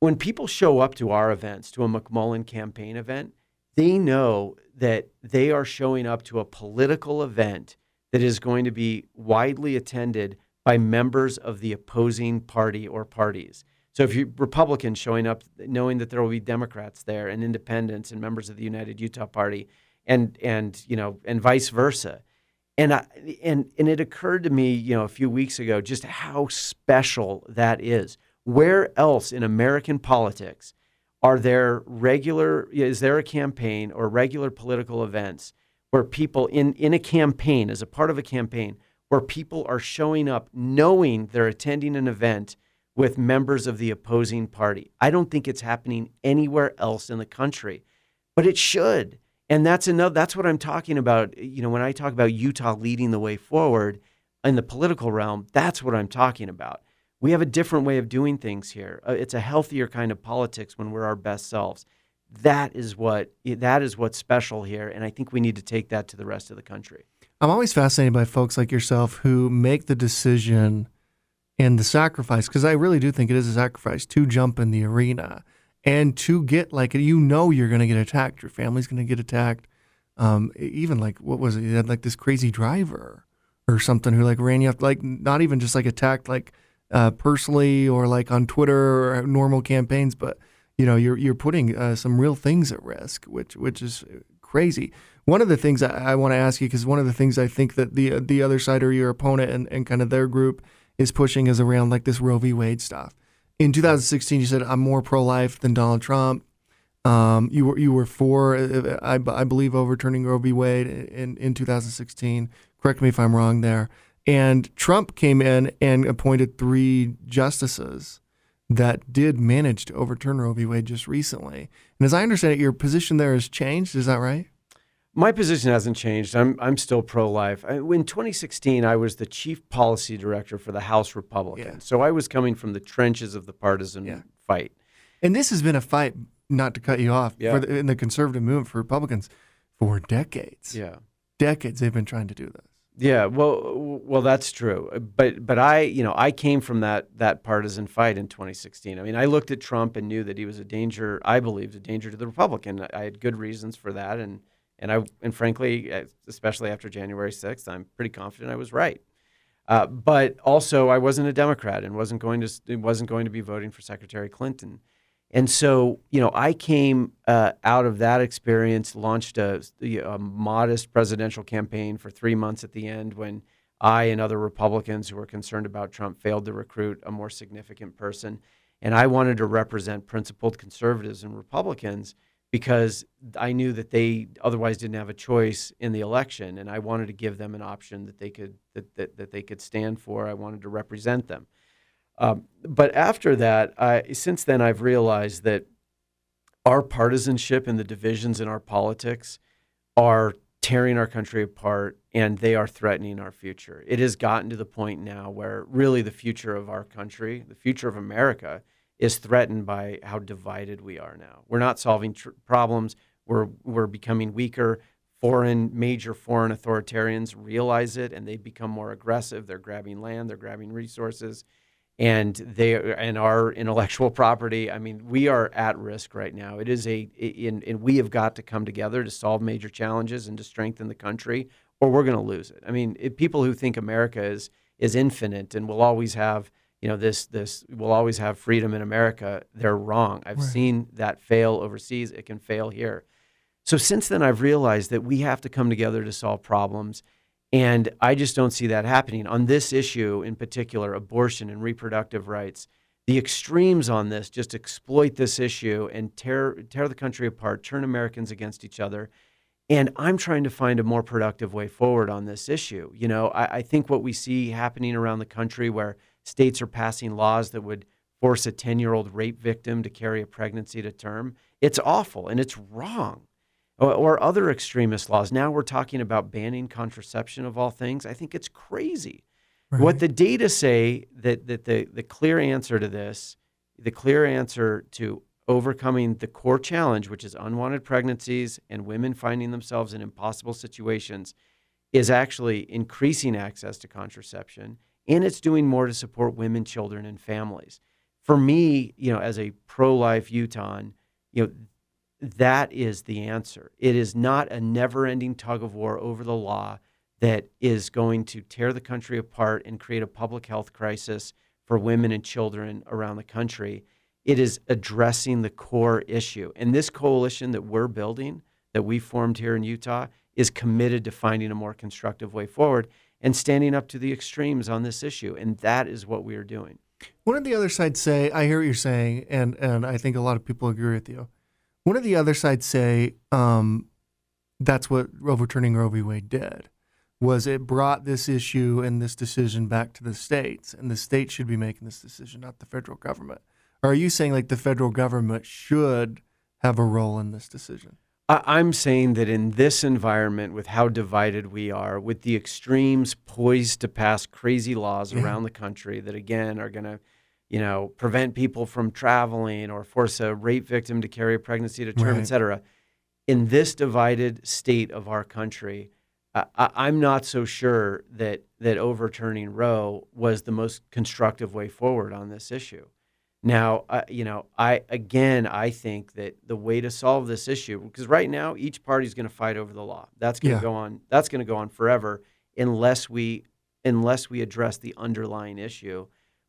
When people show up to our events, to a McMullin campaign event, they know that they are showing up to a political event that is going to be widely attended by members of the opposing party or parties. So if you Republicans showing up knowing that there will be Democrats there and independents and members of the United Utah Party and and you know and vice versa. And I, and and it occurred to me, you know, a few weeks ago just how special that is. Where else in American politics are there regular is there a campaign or regular political events where people in, in a campaign, as a part of a campaign, where people are showing up knowing they're attending an event with members of the opposing party. I don't think it's happening anywhere else in the country, but it should. And that's another that's what I'm talking about, you know, when I talk about Utah leading the way forward in the political realm, that's what I'm talking about. We have a different way of doing things here. Uh, it's a healthier kind of politics when we're our best selves that is what that is what's special here and i think we need to take that to the rest of the country i'm always fascinated by folks like yourself who make the decision and the sacrifice because i really do think it is a sacrifice to jump in the arena and to get like you know you're going to get attacked your family's going to get attacked um, even like what was it you had like this crazy driver or something who like ran you up like not even just like attacked like uh, personally or like on twitter or normal campaigns but you know you're you're putting uh, some real things at risk, which which is crazy. One of the things I, I want to ask you because one of the things I think that the the other side or your opponent and, and kind of their group is pushing is around like this Roe v. Wade stuff. In 2016, you said I'm more pro-life than Donald Trump. Um, you were you were for uh, I, I believe overturning Roe v. Wade in in 2016. Correct me if I'm wrong there. And Trump came in and appointed three justices that did manage to overturn Roe v. Wade just recently. And as I understand it, your position there has changed. Is that right? My position hasn't changed. I'm I'm still pro-life. in 2016, I was the chief policy director for the House Republicans, yeah. so I was coming from the trenches of the partisan yeah. fight. And this has been a fight, not to cut you off, yeah. the, in the conservative movement for Republicans for decades. Yeah, decades they've been trying to do this. Yeah, well, well, that's true. But but I, you know, I came from that that partisan fight in 2016. I mean, I looked at Trump and knew that he was a danger. I believed a danger to the Republican. I had good reasons for that, and and I and frankly, especially after January 6th, I'm pretty confident I was right. Uh, but also, I wasn't a Democrat and wasn't going to wasn't going to be voting for Secretary Clinton. And so, you know, I came uh, out of that experience, launched a, a, modest presidential campaign for three months at the end when I and other Republicans who were concerned about Trump failed to recruit a more significant person. And I wanted to represent principled conservatives and Republicans because I knew that they otherwise didn't have a choice in the election. And I wanted to give them an option that they could, that, that, that they could stand for. I wanted to represent them. Um, but after that, I, since then, I've realized that our partisanship and the divisions in our politics are tearing our country apart and they are threatening our future. It has gotten to the point now where really the future of our country, the future of America, is threatened by how divided we are now. We're not solving tr- problems. We're we're becoming weaker. Foreign major foreign authoritarians realize it and they become more aggressive. They're grabbing land. They're grabbing resources and they and our intellectual <laughs> property. I mean, we are at risk right now. It is a in, and we have got to come together to solve major challenges and to strengthen the country, or we're going to lose it. I mean, it, people who think America is is infinite and will always have you know this this will always have freedom in America. They're wrong. I've right. seen that fail overseas. It can fail here. So since then, I've realized that we have to come together to solve problems. And I just don't see that happening. On this issue in particular, abortion and reproductive rights, the extremes on this just exploit this issue and tear, tear the country apart, turn Americans against each other. And I'm trying to find a more productive way forward on this issue. You know, I, I think what we see happening around the country where states are passing laws that would force a 10 year old rape victim to carry a pregnancy to term, it's awful and it's wrong or, or other extremist laws. Now we're talking about banning contraception of all things. I think it's crazy. Right. What the data say that that the the clear answer to this, the clear answer to overcoming the core challenge, which is unwanted pregnancies and women finding themselves in impossible situations, is actually increasing access to contraception, and it's doing more to support women, children, and families. For me, you know, as a pro-life Utahn, you know, that is the answer. It is not a never ending tug of war over the law that is going to tear the country apart and create a public health crisis for women and children around the country. It is addressing the core issue. And this coalition that we're building, that we formed here in Utah, is committed to finding a more constructive way forward and standing up to the extremes on this issue. And that is what we are doing. What did the other side say? I hear what you're saying, and, and I think a lot of people agree with you. What did the other side say? Um, that's what overturning Roe v. Wade did. Was it brought this issue and this decision back to the states, and the states should be making this decision, not the federal government? Or are you saying like the federal government should have a role in this decision? I'm saying that in this environment, with how divided we are, with the extremes poised to pass crazy laws yeah. around the country that again are going to you know, prevent people from traveling or force a rape victim to carry a pregnancy to term, right. et cetera. In this divided state of our country, I, am not so sure that that overturning Roe was the most constructive way forward on this issue. Now, uh, you know, I again, I think that the way to solve this issue, because right now each party is going to fight over the law. That's going to yeah. go on. That's going to go on forever unless we unless we address the underlying issue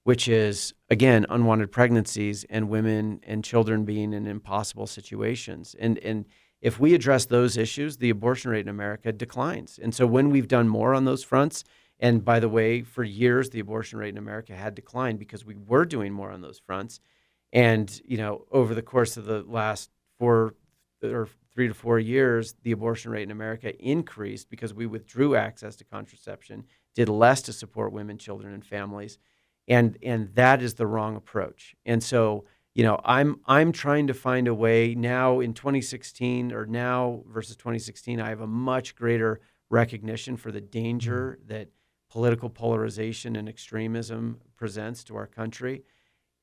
which is again unwanted pregnancies and women and children being in impossible situations. And and if we address those issues, the abortion rate in America declines. And so when we've done more on those fronts, and by the way, for years the abortion rate in America had declined because we were doing more on those fronts. And you know, over the course of the last four or three to four years, the abortion rate in America increased because we withdrew access to contraception, did less to support women, children, and families and and that is the wrong approach. And so, you know, I'm I'm trying to find a way now in 2016 or now versus 2016. I have a much greater recognition for the danger mm-hmm. that political polarization and extremism presents to our country,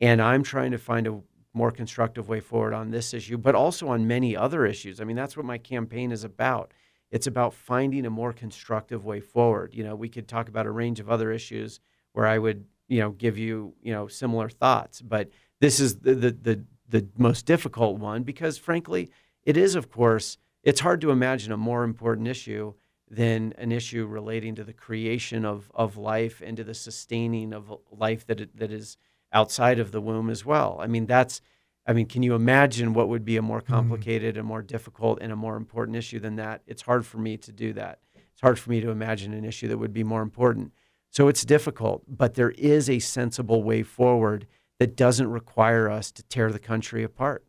and I'm trying to find a more constructive way forward on this issue, but also on many other issues. I mean, that's what my campaign is about. It's about finding a more constructive way forward. You know, we could talk about a range of other issues where I would you know give you you know similar thoughts but this is the the the, the most difficult one because frankly it is of course it's hard to imagine a more important issue than an issue relating to the creation of, of life and to the sustaining of life that, that is outside of the womb as well. I mean, that's, I mean, can you imagine what would be a more mm-hmm. complicated and more difficult and a more important issue than that? It's hard for me to do that. It's hard for me to imagine an issue that would be more important. So it's difficult, but there is a sensible way forward that doesn't require us to tear the country apart.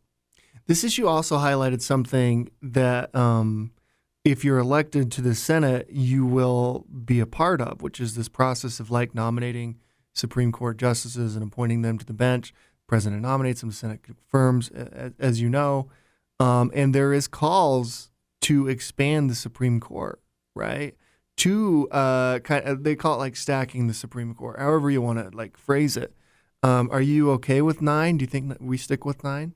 This issue also highlighted something that um, if you're elected to the Senate, you will be a part of, which is this process of like nominating Supreme Court justices and appointing them to the bench. The president nominates them, the Senate confirms, as you know. Um, and there is calls to expand the Supreme Court, right? to uh, kind of, they call it like stacking the Supreme Court, however you want to like phrase it. Um, are you okay with nine? Do you think we stick with nine?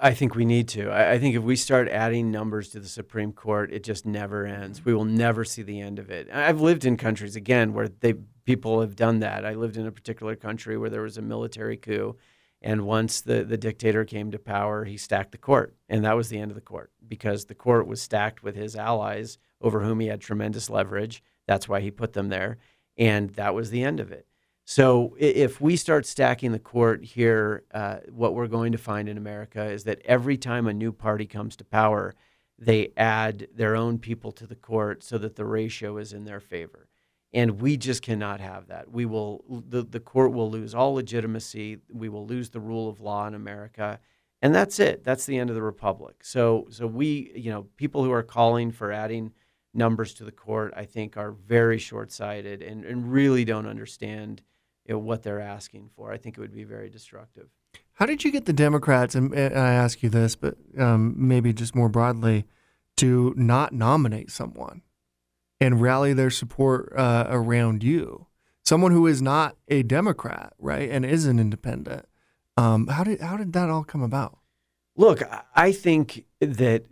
I think we need to. I think if we start adding numbers to the Supreme Court, it just never ends. We will never see the end of it. I've lived in countries again where they people have done that. I lived in a particular country where there was a military coup, and once the the dictator came to power, he stacked the court, and that was the end of the court because the court was stacked with his allies over whom he had tremendous leverage. That's why he put them there, and that was the end of it. So if we start stacking the court here, uh, what we're going to find in America is that every time a new party comes to power, they add their own people to the court so that the ratio is in their favor. And we just cannot have that. We will the, the court will lose all legitimacy. We will lose the rule of law in America. And that's it. That's the end of the republic. So so we, you know, people who are calling for adding numbers to the court, I think are very short-sighted and, and really don't understand you know, what they're asking for. I think it would be very destructive. How did you get the Democrats, and, I ask you this, but um, maybe just more broadly, to not nominate someone and rally their support uh, around you? Someone who is not a Democrat, right, and is an independent. Um, how did how did that all come about? Look, I think that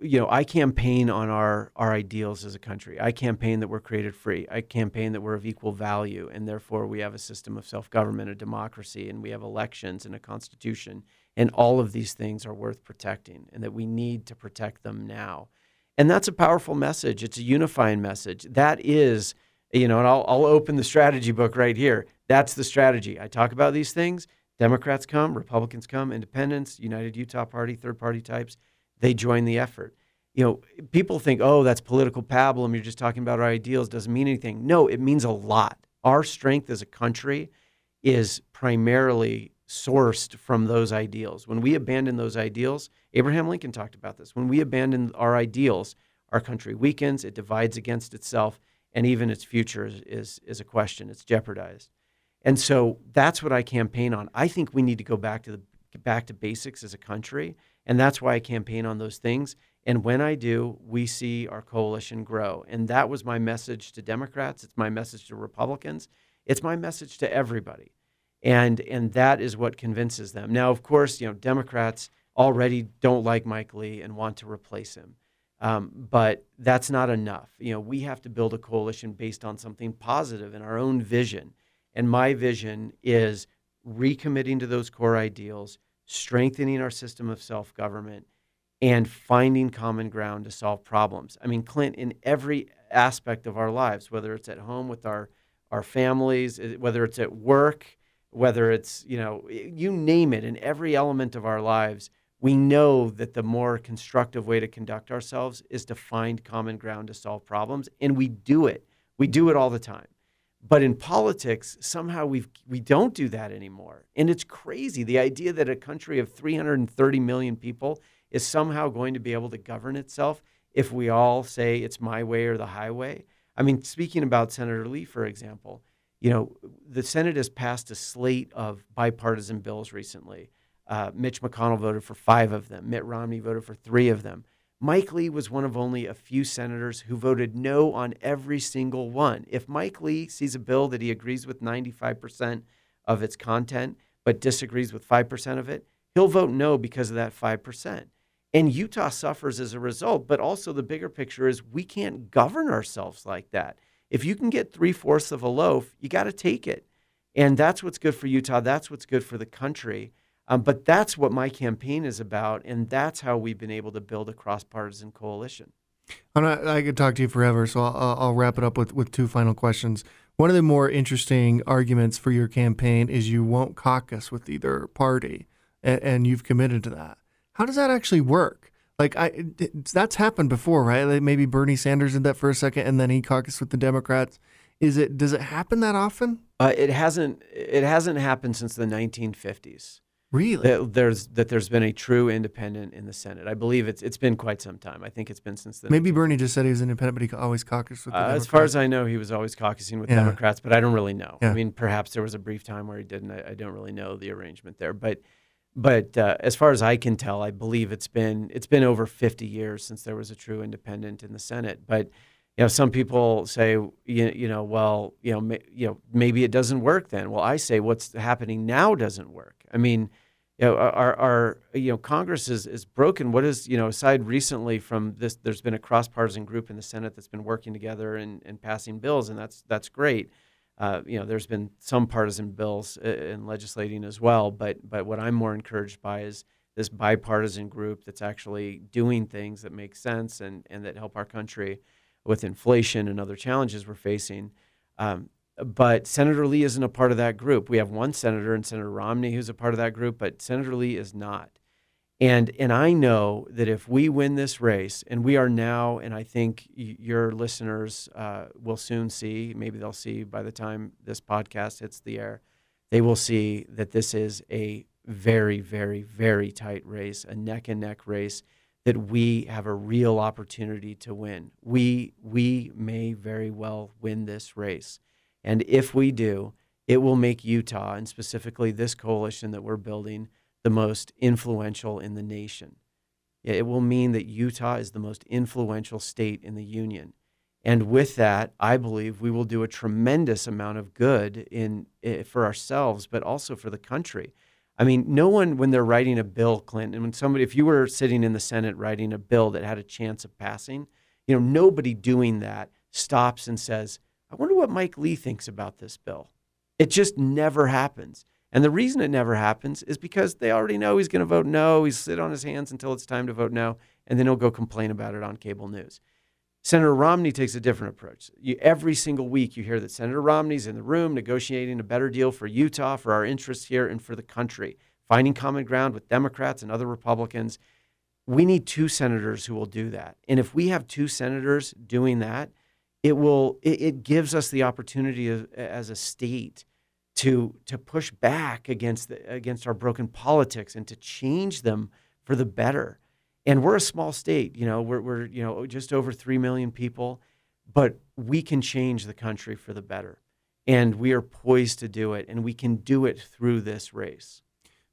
you know, I campaign on our our ideals as a country. I campaign that we're created free. I campaign that we're of equal value, and therefore we have a system of self government, a democracy, and we have elections and a constitution. And all of these things are worth protecting, and that we need to protect them now. And that's a powerful message. It's a unifying message. That is, you know, and I'll, I'll open the strategy book right here. That's the strategy. I talk about these things. Democrats come, Republicans come, independents, United Utah Party, third party types they join the effort. You know, people think, oh, that's political pablum. You're just talking about our ideals. Doesn't mean anything. No, it means a lot. Our strength as a country is primarily sourced from those ideals. When we abandon those ideals, Abraham Lincoln talked about this. When we abandon our ideals, our country weakens, it divides against itself, and even its future is, is, is a question. It's jeopardized. And so that's what I campaign on. I think we need to go back to the back to basics as a country and that's why I campaign on those things. And when I do, we see our coalition grow. And that was my message to Democrats. It's my message to Republicans. It's my message to everybody. And, and that is what convinces them. Now, of course, you know, Democrats already don't like Mike Lee and want to replace him. Um, but that's not enough. You know, we have to build a coalition based on something positive in our own vision. And my vision is recommitting to those core ideals, strengthening our system of self government, and finding common ground to solve problems. I mean, Clint, in every aspect of our lives, whether it's at home with our, our families, eh, whether it's at work, whether it's, you know, you name it, in every element of our lives, we know that the more constructive way to conduct ourselves is to find common ground to solve problems. And we do it. We do it all the time. But in politics, somehow we we don't do that anymore. And it's crazy. The idea that a country of 330 million people is somehow going to be able to govern itself if we all say it's my way or the highway. I mean, speaking about Senator Lee, for example, you know, the Senate has passed a slate of bipartisan bills recently. Uh, Mitch McConnell voted for five of them. Mitt Romney voted for three of them. Mike Lee was one of only a few senators who voted no on every single one. If Mike Lee sees a bill that he agrees with 95% of its content, but disagrees with 5% of it, he'll vote no because of that 5%. And Utah suffers as a result. But also, the bigger picture is we can't govern ourselves like that. If you can get three fourths of a loaf, you got to take it. And that's what's good for Utah. That's what's good for the country. Um, but that's what my campaign is about, and that's how we've been able to build a cross-partisan coalition. I, I could talk to you forever, so I'll, I'll, wrap it up with, with two final questions. One of the more interesting arguments for your campaign is you won't caucus with either party, and, and you've committed to that. How does that actually work? Like I, that's happened before, right? Like maybe Bernie Sanders did that for a second, and then he caucused with the Democrats. Is it? Does it happen that often? Uh, it hasn't. It hasn't happened since the 1950s. Really? That there's that there's been a true independent in the Senate. I believe it's it's been quite some time. I think it's been since the maybe Bernie just said he was independent, but he always caucused with the uh, As far as I know, he was always caucusing with yeah. Democrats, but I don't really know. Yeah. I mean, perhaps there was a brief time where he didn't. I, I don't really know the arrangement there, but but uh, as far as I can tell, I believe it's been it's been over 50 years since there was a true independent in the Senate. But you know, some people say, you, you know, well, you know, ma- you know, maybe it doesn't work then. Well, I say what's happening now doesn't work. I mean you know, our, our you know Congress is, is broken. What is you know aside recently from this, there's been a cross partisan group in the Senate that's been working together and, and passing bills, and that's that's great. Uh, you know, there's been some partisan bills uh, in legislating as well, but but what I'm more encouraged by is this bipartisan group that's actually doing things that make sense and and that help our country with inflation and other challenges we're facing. Um, but Senator Lee isn't a part of that group. We have one senator and Senator Romney who's a part of that group, but Senator Lee is not. And and I know that if we win this race, and we are now, and I think your listeners uh, will soon see, maybe they'll see by the time this podcast hits the air, they will see that this is a very, very, very tight race, a neck and neck race that we have a real opportunity to win. We we may very well win this race. And if we do, it will make Utah and specifically this coalition that we're building the most influential in the nation. It will mean that Utah is the most influential state in the union. And with that, I believe we will do a tremendous amount of good in, eh, for ourselves, but also for the country. I mean, no one, when they're writing a bill, Clinton, when somebody, if you were sitting in the Senate writing a bill that had a chance of passing, you know, nobody doing that stops and says, I wonder what Mike Lee thinks about this bill. It just never happens. And the reason it never happens is because they already know he's going to vote no. He's sit on his hands until it's time to vote no, and then he'll go complain about it on cable news. Senator Romney takes a different approach. You, every single week, you hear that Senator Romney's in the room negotiating a better deal for Utah, for our interests here, and for the country, finding common ground with Democrats and other Republicans. We need two senators who will do that. And if we have two senators doing that, it will it, it gives us the opportunity as, as a state to to push back against the, against our broken politics and to change them for the better. And we're a small state, you know, we're, we're you know just over three million people, but we can change the country for the better, and we are poised to do it, and we can do it through this race.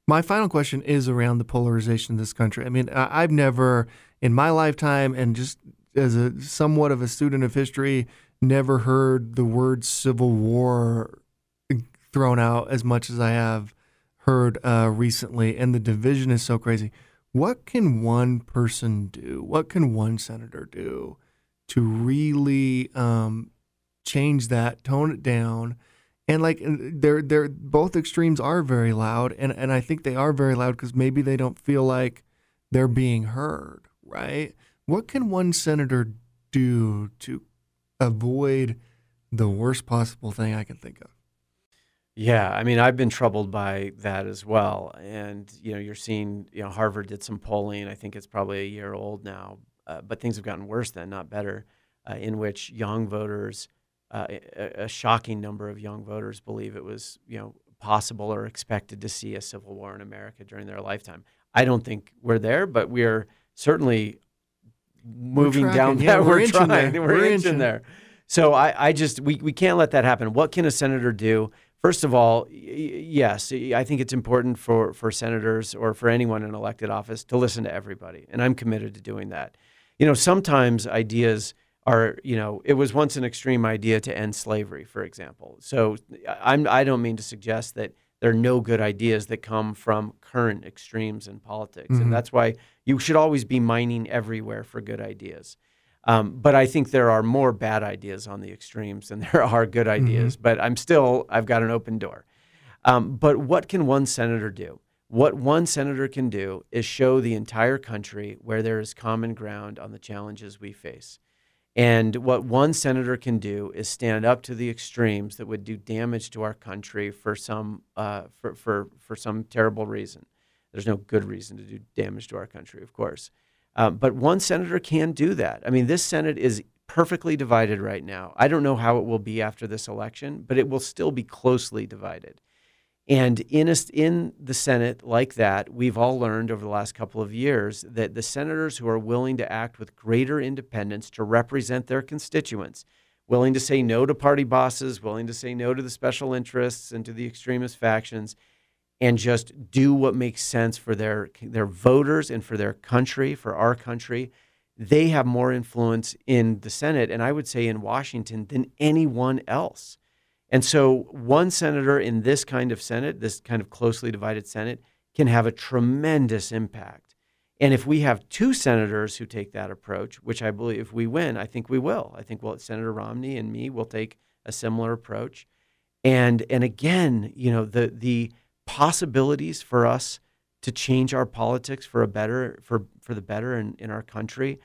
My final question is around the polarization of this country. I mean, I've never in my lifetime, and just as a somewhat of a student of history, never heard the word civil war thrown out as much as I have heard uh, recently, and the division is so crazy. What can one person do? What can one senator do to really um, change that, tone it down? And like they're they're both extremes are very loud, and and I think they are very loud because maybe they don't feel like they're being heard, right? What can one senator do to avoid the worst possible thing I can think of? Yeah, I mean, I've been troubled by that as well. And you know, you're seeing, you know, Harvard did some polling. I think it's probably a year old now, uh, but things have gotten worse then, not better. Uh, in which young voters, uh, a, a, shocking number of young voters, believe it was, you know, possible or expected to see a civil war in America during their lifetime. I don't think we're there, but we're certainly moving down <laughs> yeah, that. We're, we're trying. There. We're, we're inching, inching there. So I, I just we, we can't let that happen. What can a senator do? First of all, yes, I think it's important for, for senators or for anyone in elected office to listen to everybody, and I'm committed to doing that. You know, sometimes ideas are, you know, it was once an extreme idea to end slavery, for example. So I'm, I don't mean to suggest that there are no good ideas that come from current extremes in politics, mm-hmm. and that's why you should always be mining everywhere for good ideas. Um, but I think there are more bad ideas on the extremes than <laughs> there are good ideas. Mm-hmm. But I'm still, I've got an open door. Um, but what can one senator do? What one senator can do is show the entire country where there is common ground on the challenges we face. And what one senator can do is stand up to the extremes that would do damage to our country for some, uh, for, for, for some terrible reason. There's no good reason to do damage to our country, of course. Um, but one senator can do that. I mean, this Senate is perfectly divided right now. I don't know how it will be after this election, but it will still be closely divided. And in, a, in the Senate, like that, we've all learned over the last couple of years that the senators who are willing to act with greater independence to represent their constituents, willing to say no to party bosses, willing to say no to the special interests and to the extremist factions, and just do what makes sense for their their voters and for their country, for our country, they have more influence in the Senate and I would say in Washington than anyone else. And so one senator in this kind of Senate, this kind of closely divided Senate, can have a tremendous impact. And if we have two senators who take that approach, which I believe if we win, I think we will. I think well, Senator Romney and me will take a similar approach And and again, you know, the the possibilities for us to change our politics for a better for for the better in, in our country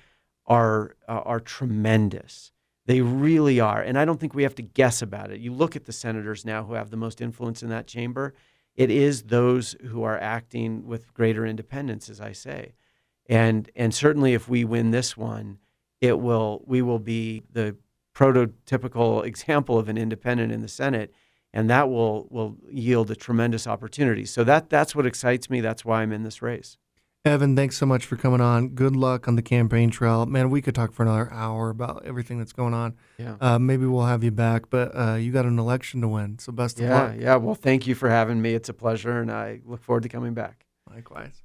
are uh, are tremendous. They really are. And I don't think we have to guess about it. You look at the senators now who have the most influence in that chamber, it is those who are acting with greater independence, as I say. And and certainly if we win this one, it will we will be the prototypical <laughs> example of an independent in the Senate, and that will will yield a tremendous opportunity. So that that's what excites me. That's why I'm in this race. Evan, thanks so much for coming on. Good luck on the campaign trail. Man, we could talk for another hour about everything that's going on. Yeah. Uh, maybe we'll have you back, but uh, you got an election to win. So best of Yeah, luck. yeah. Well, thank you for having me. It's a pleasure, and I look forward to coming back. Likewise.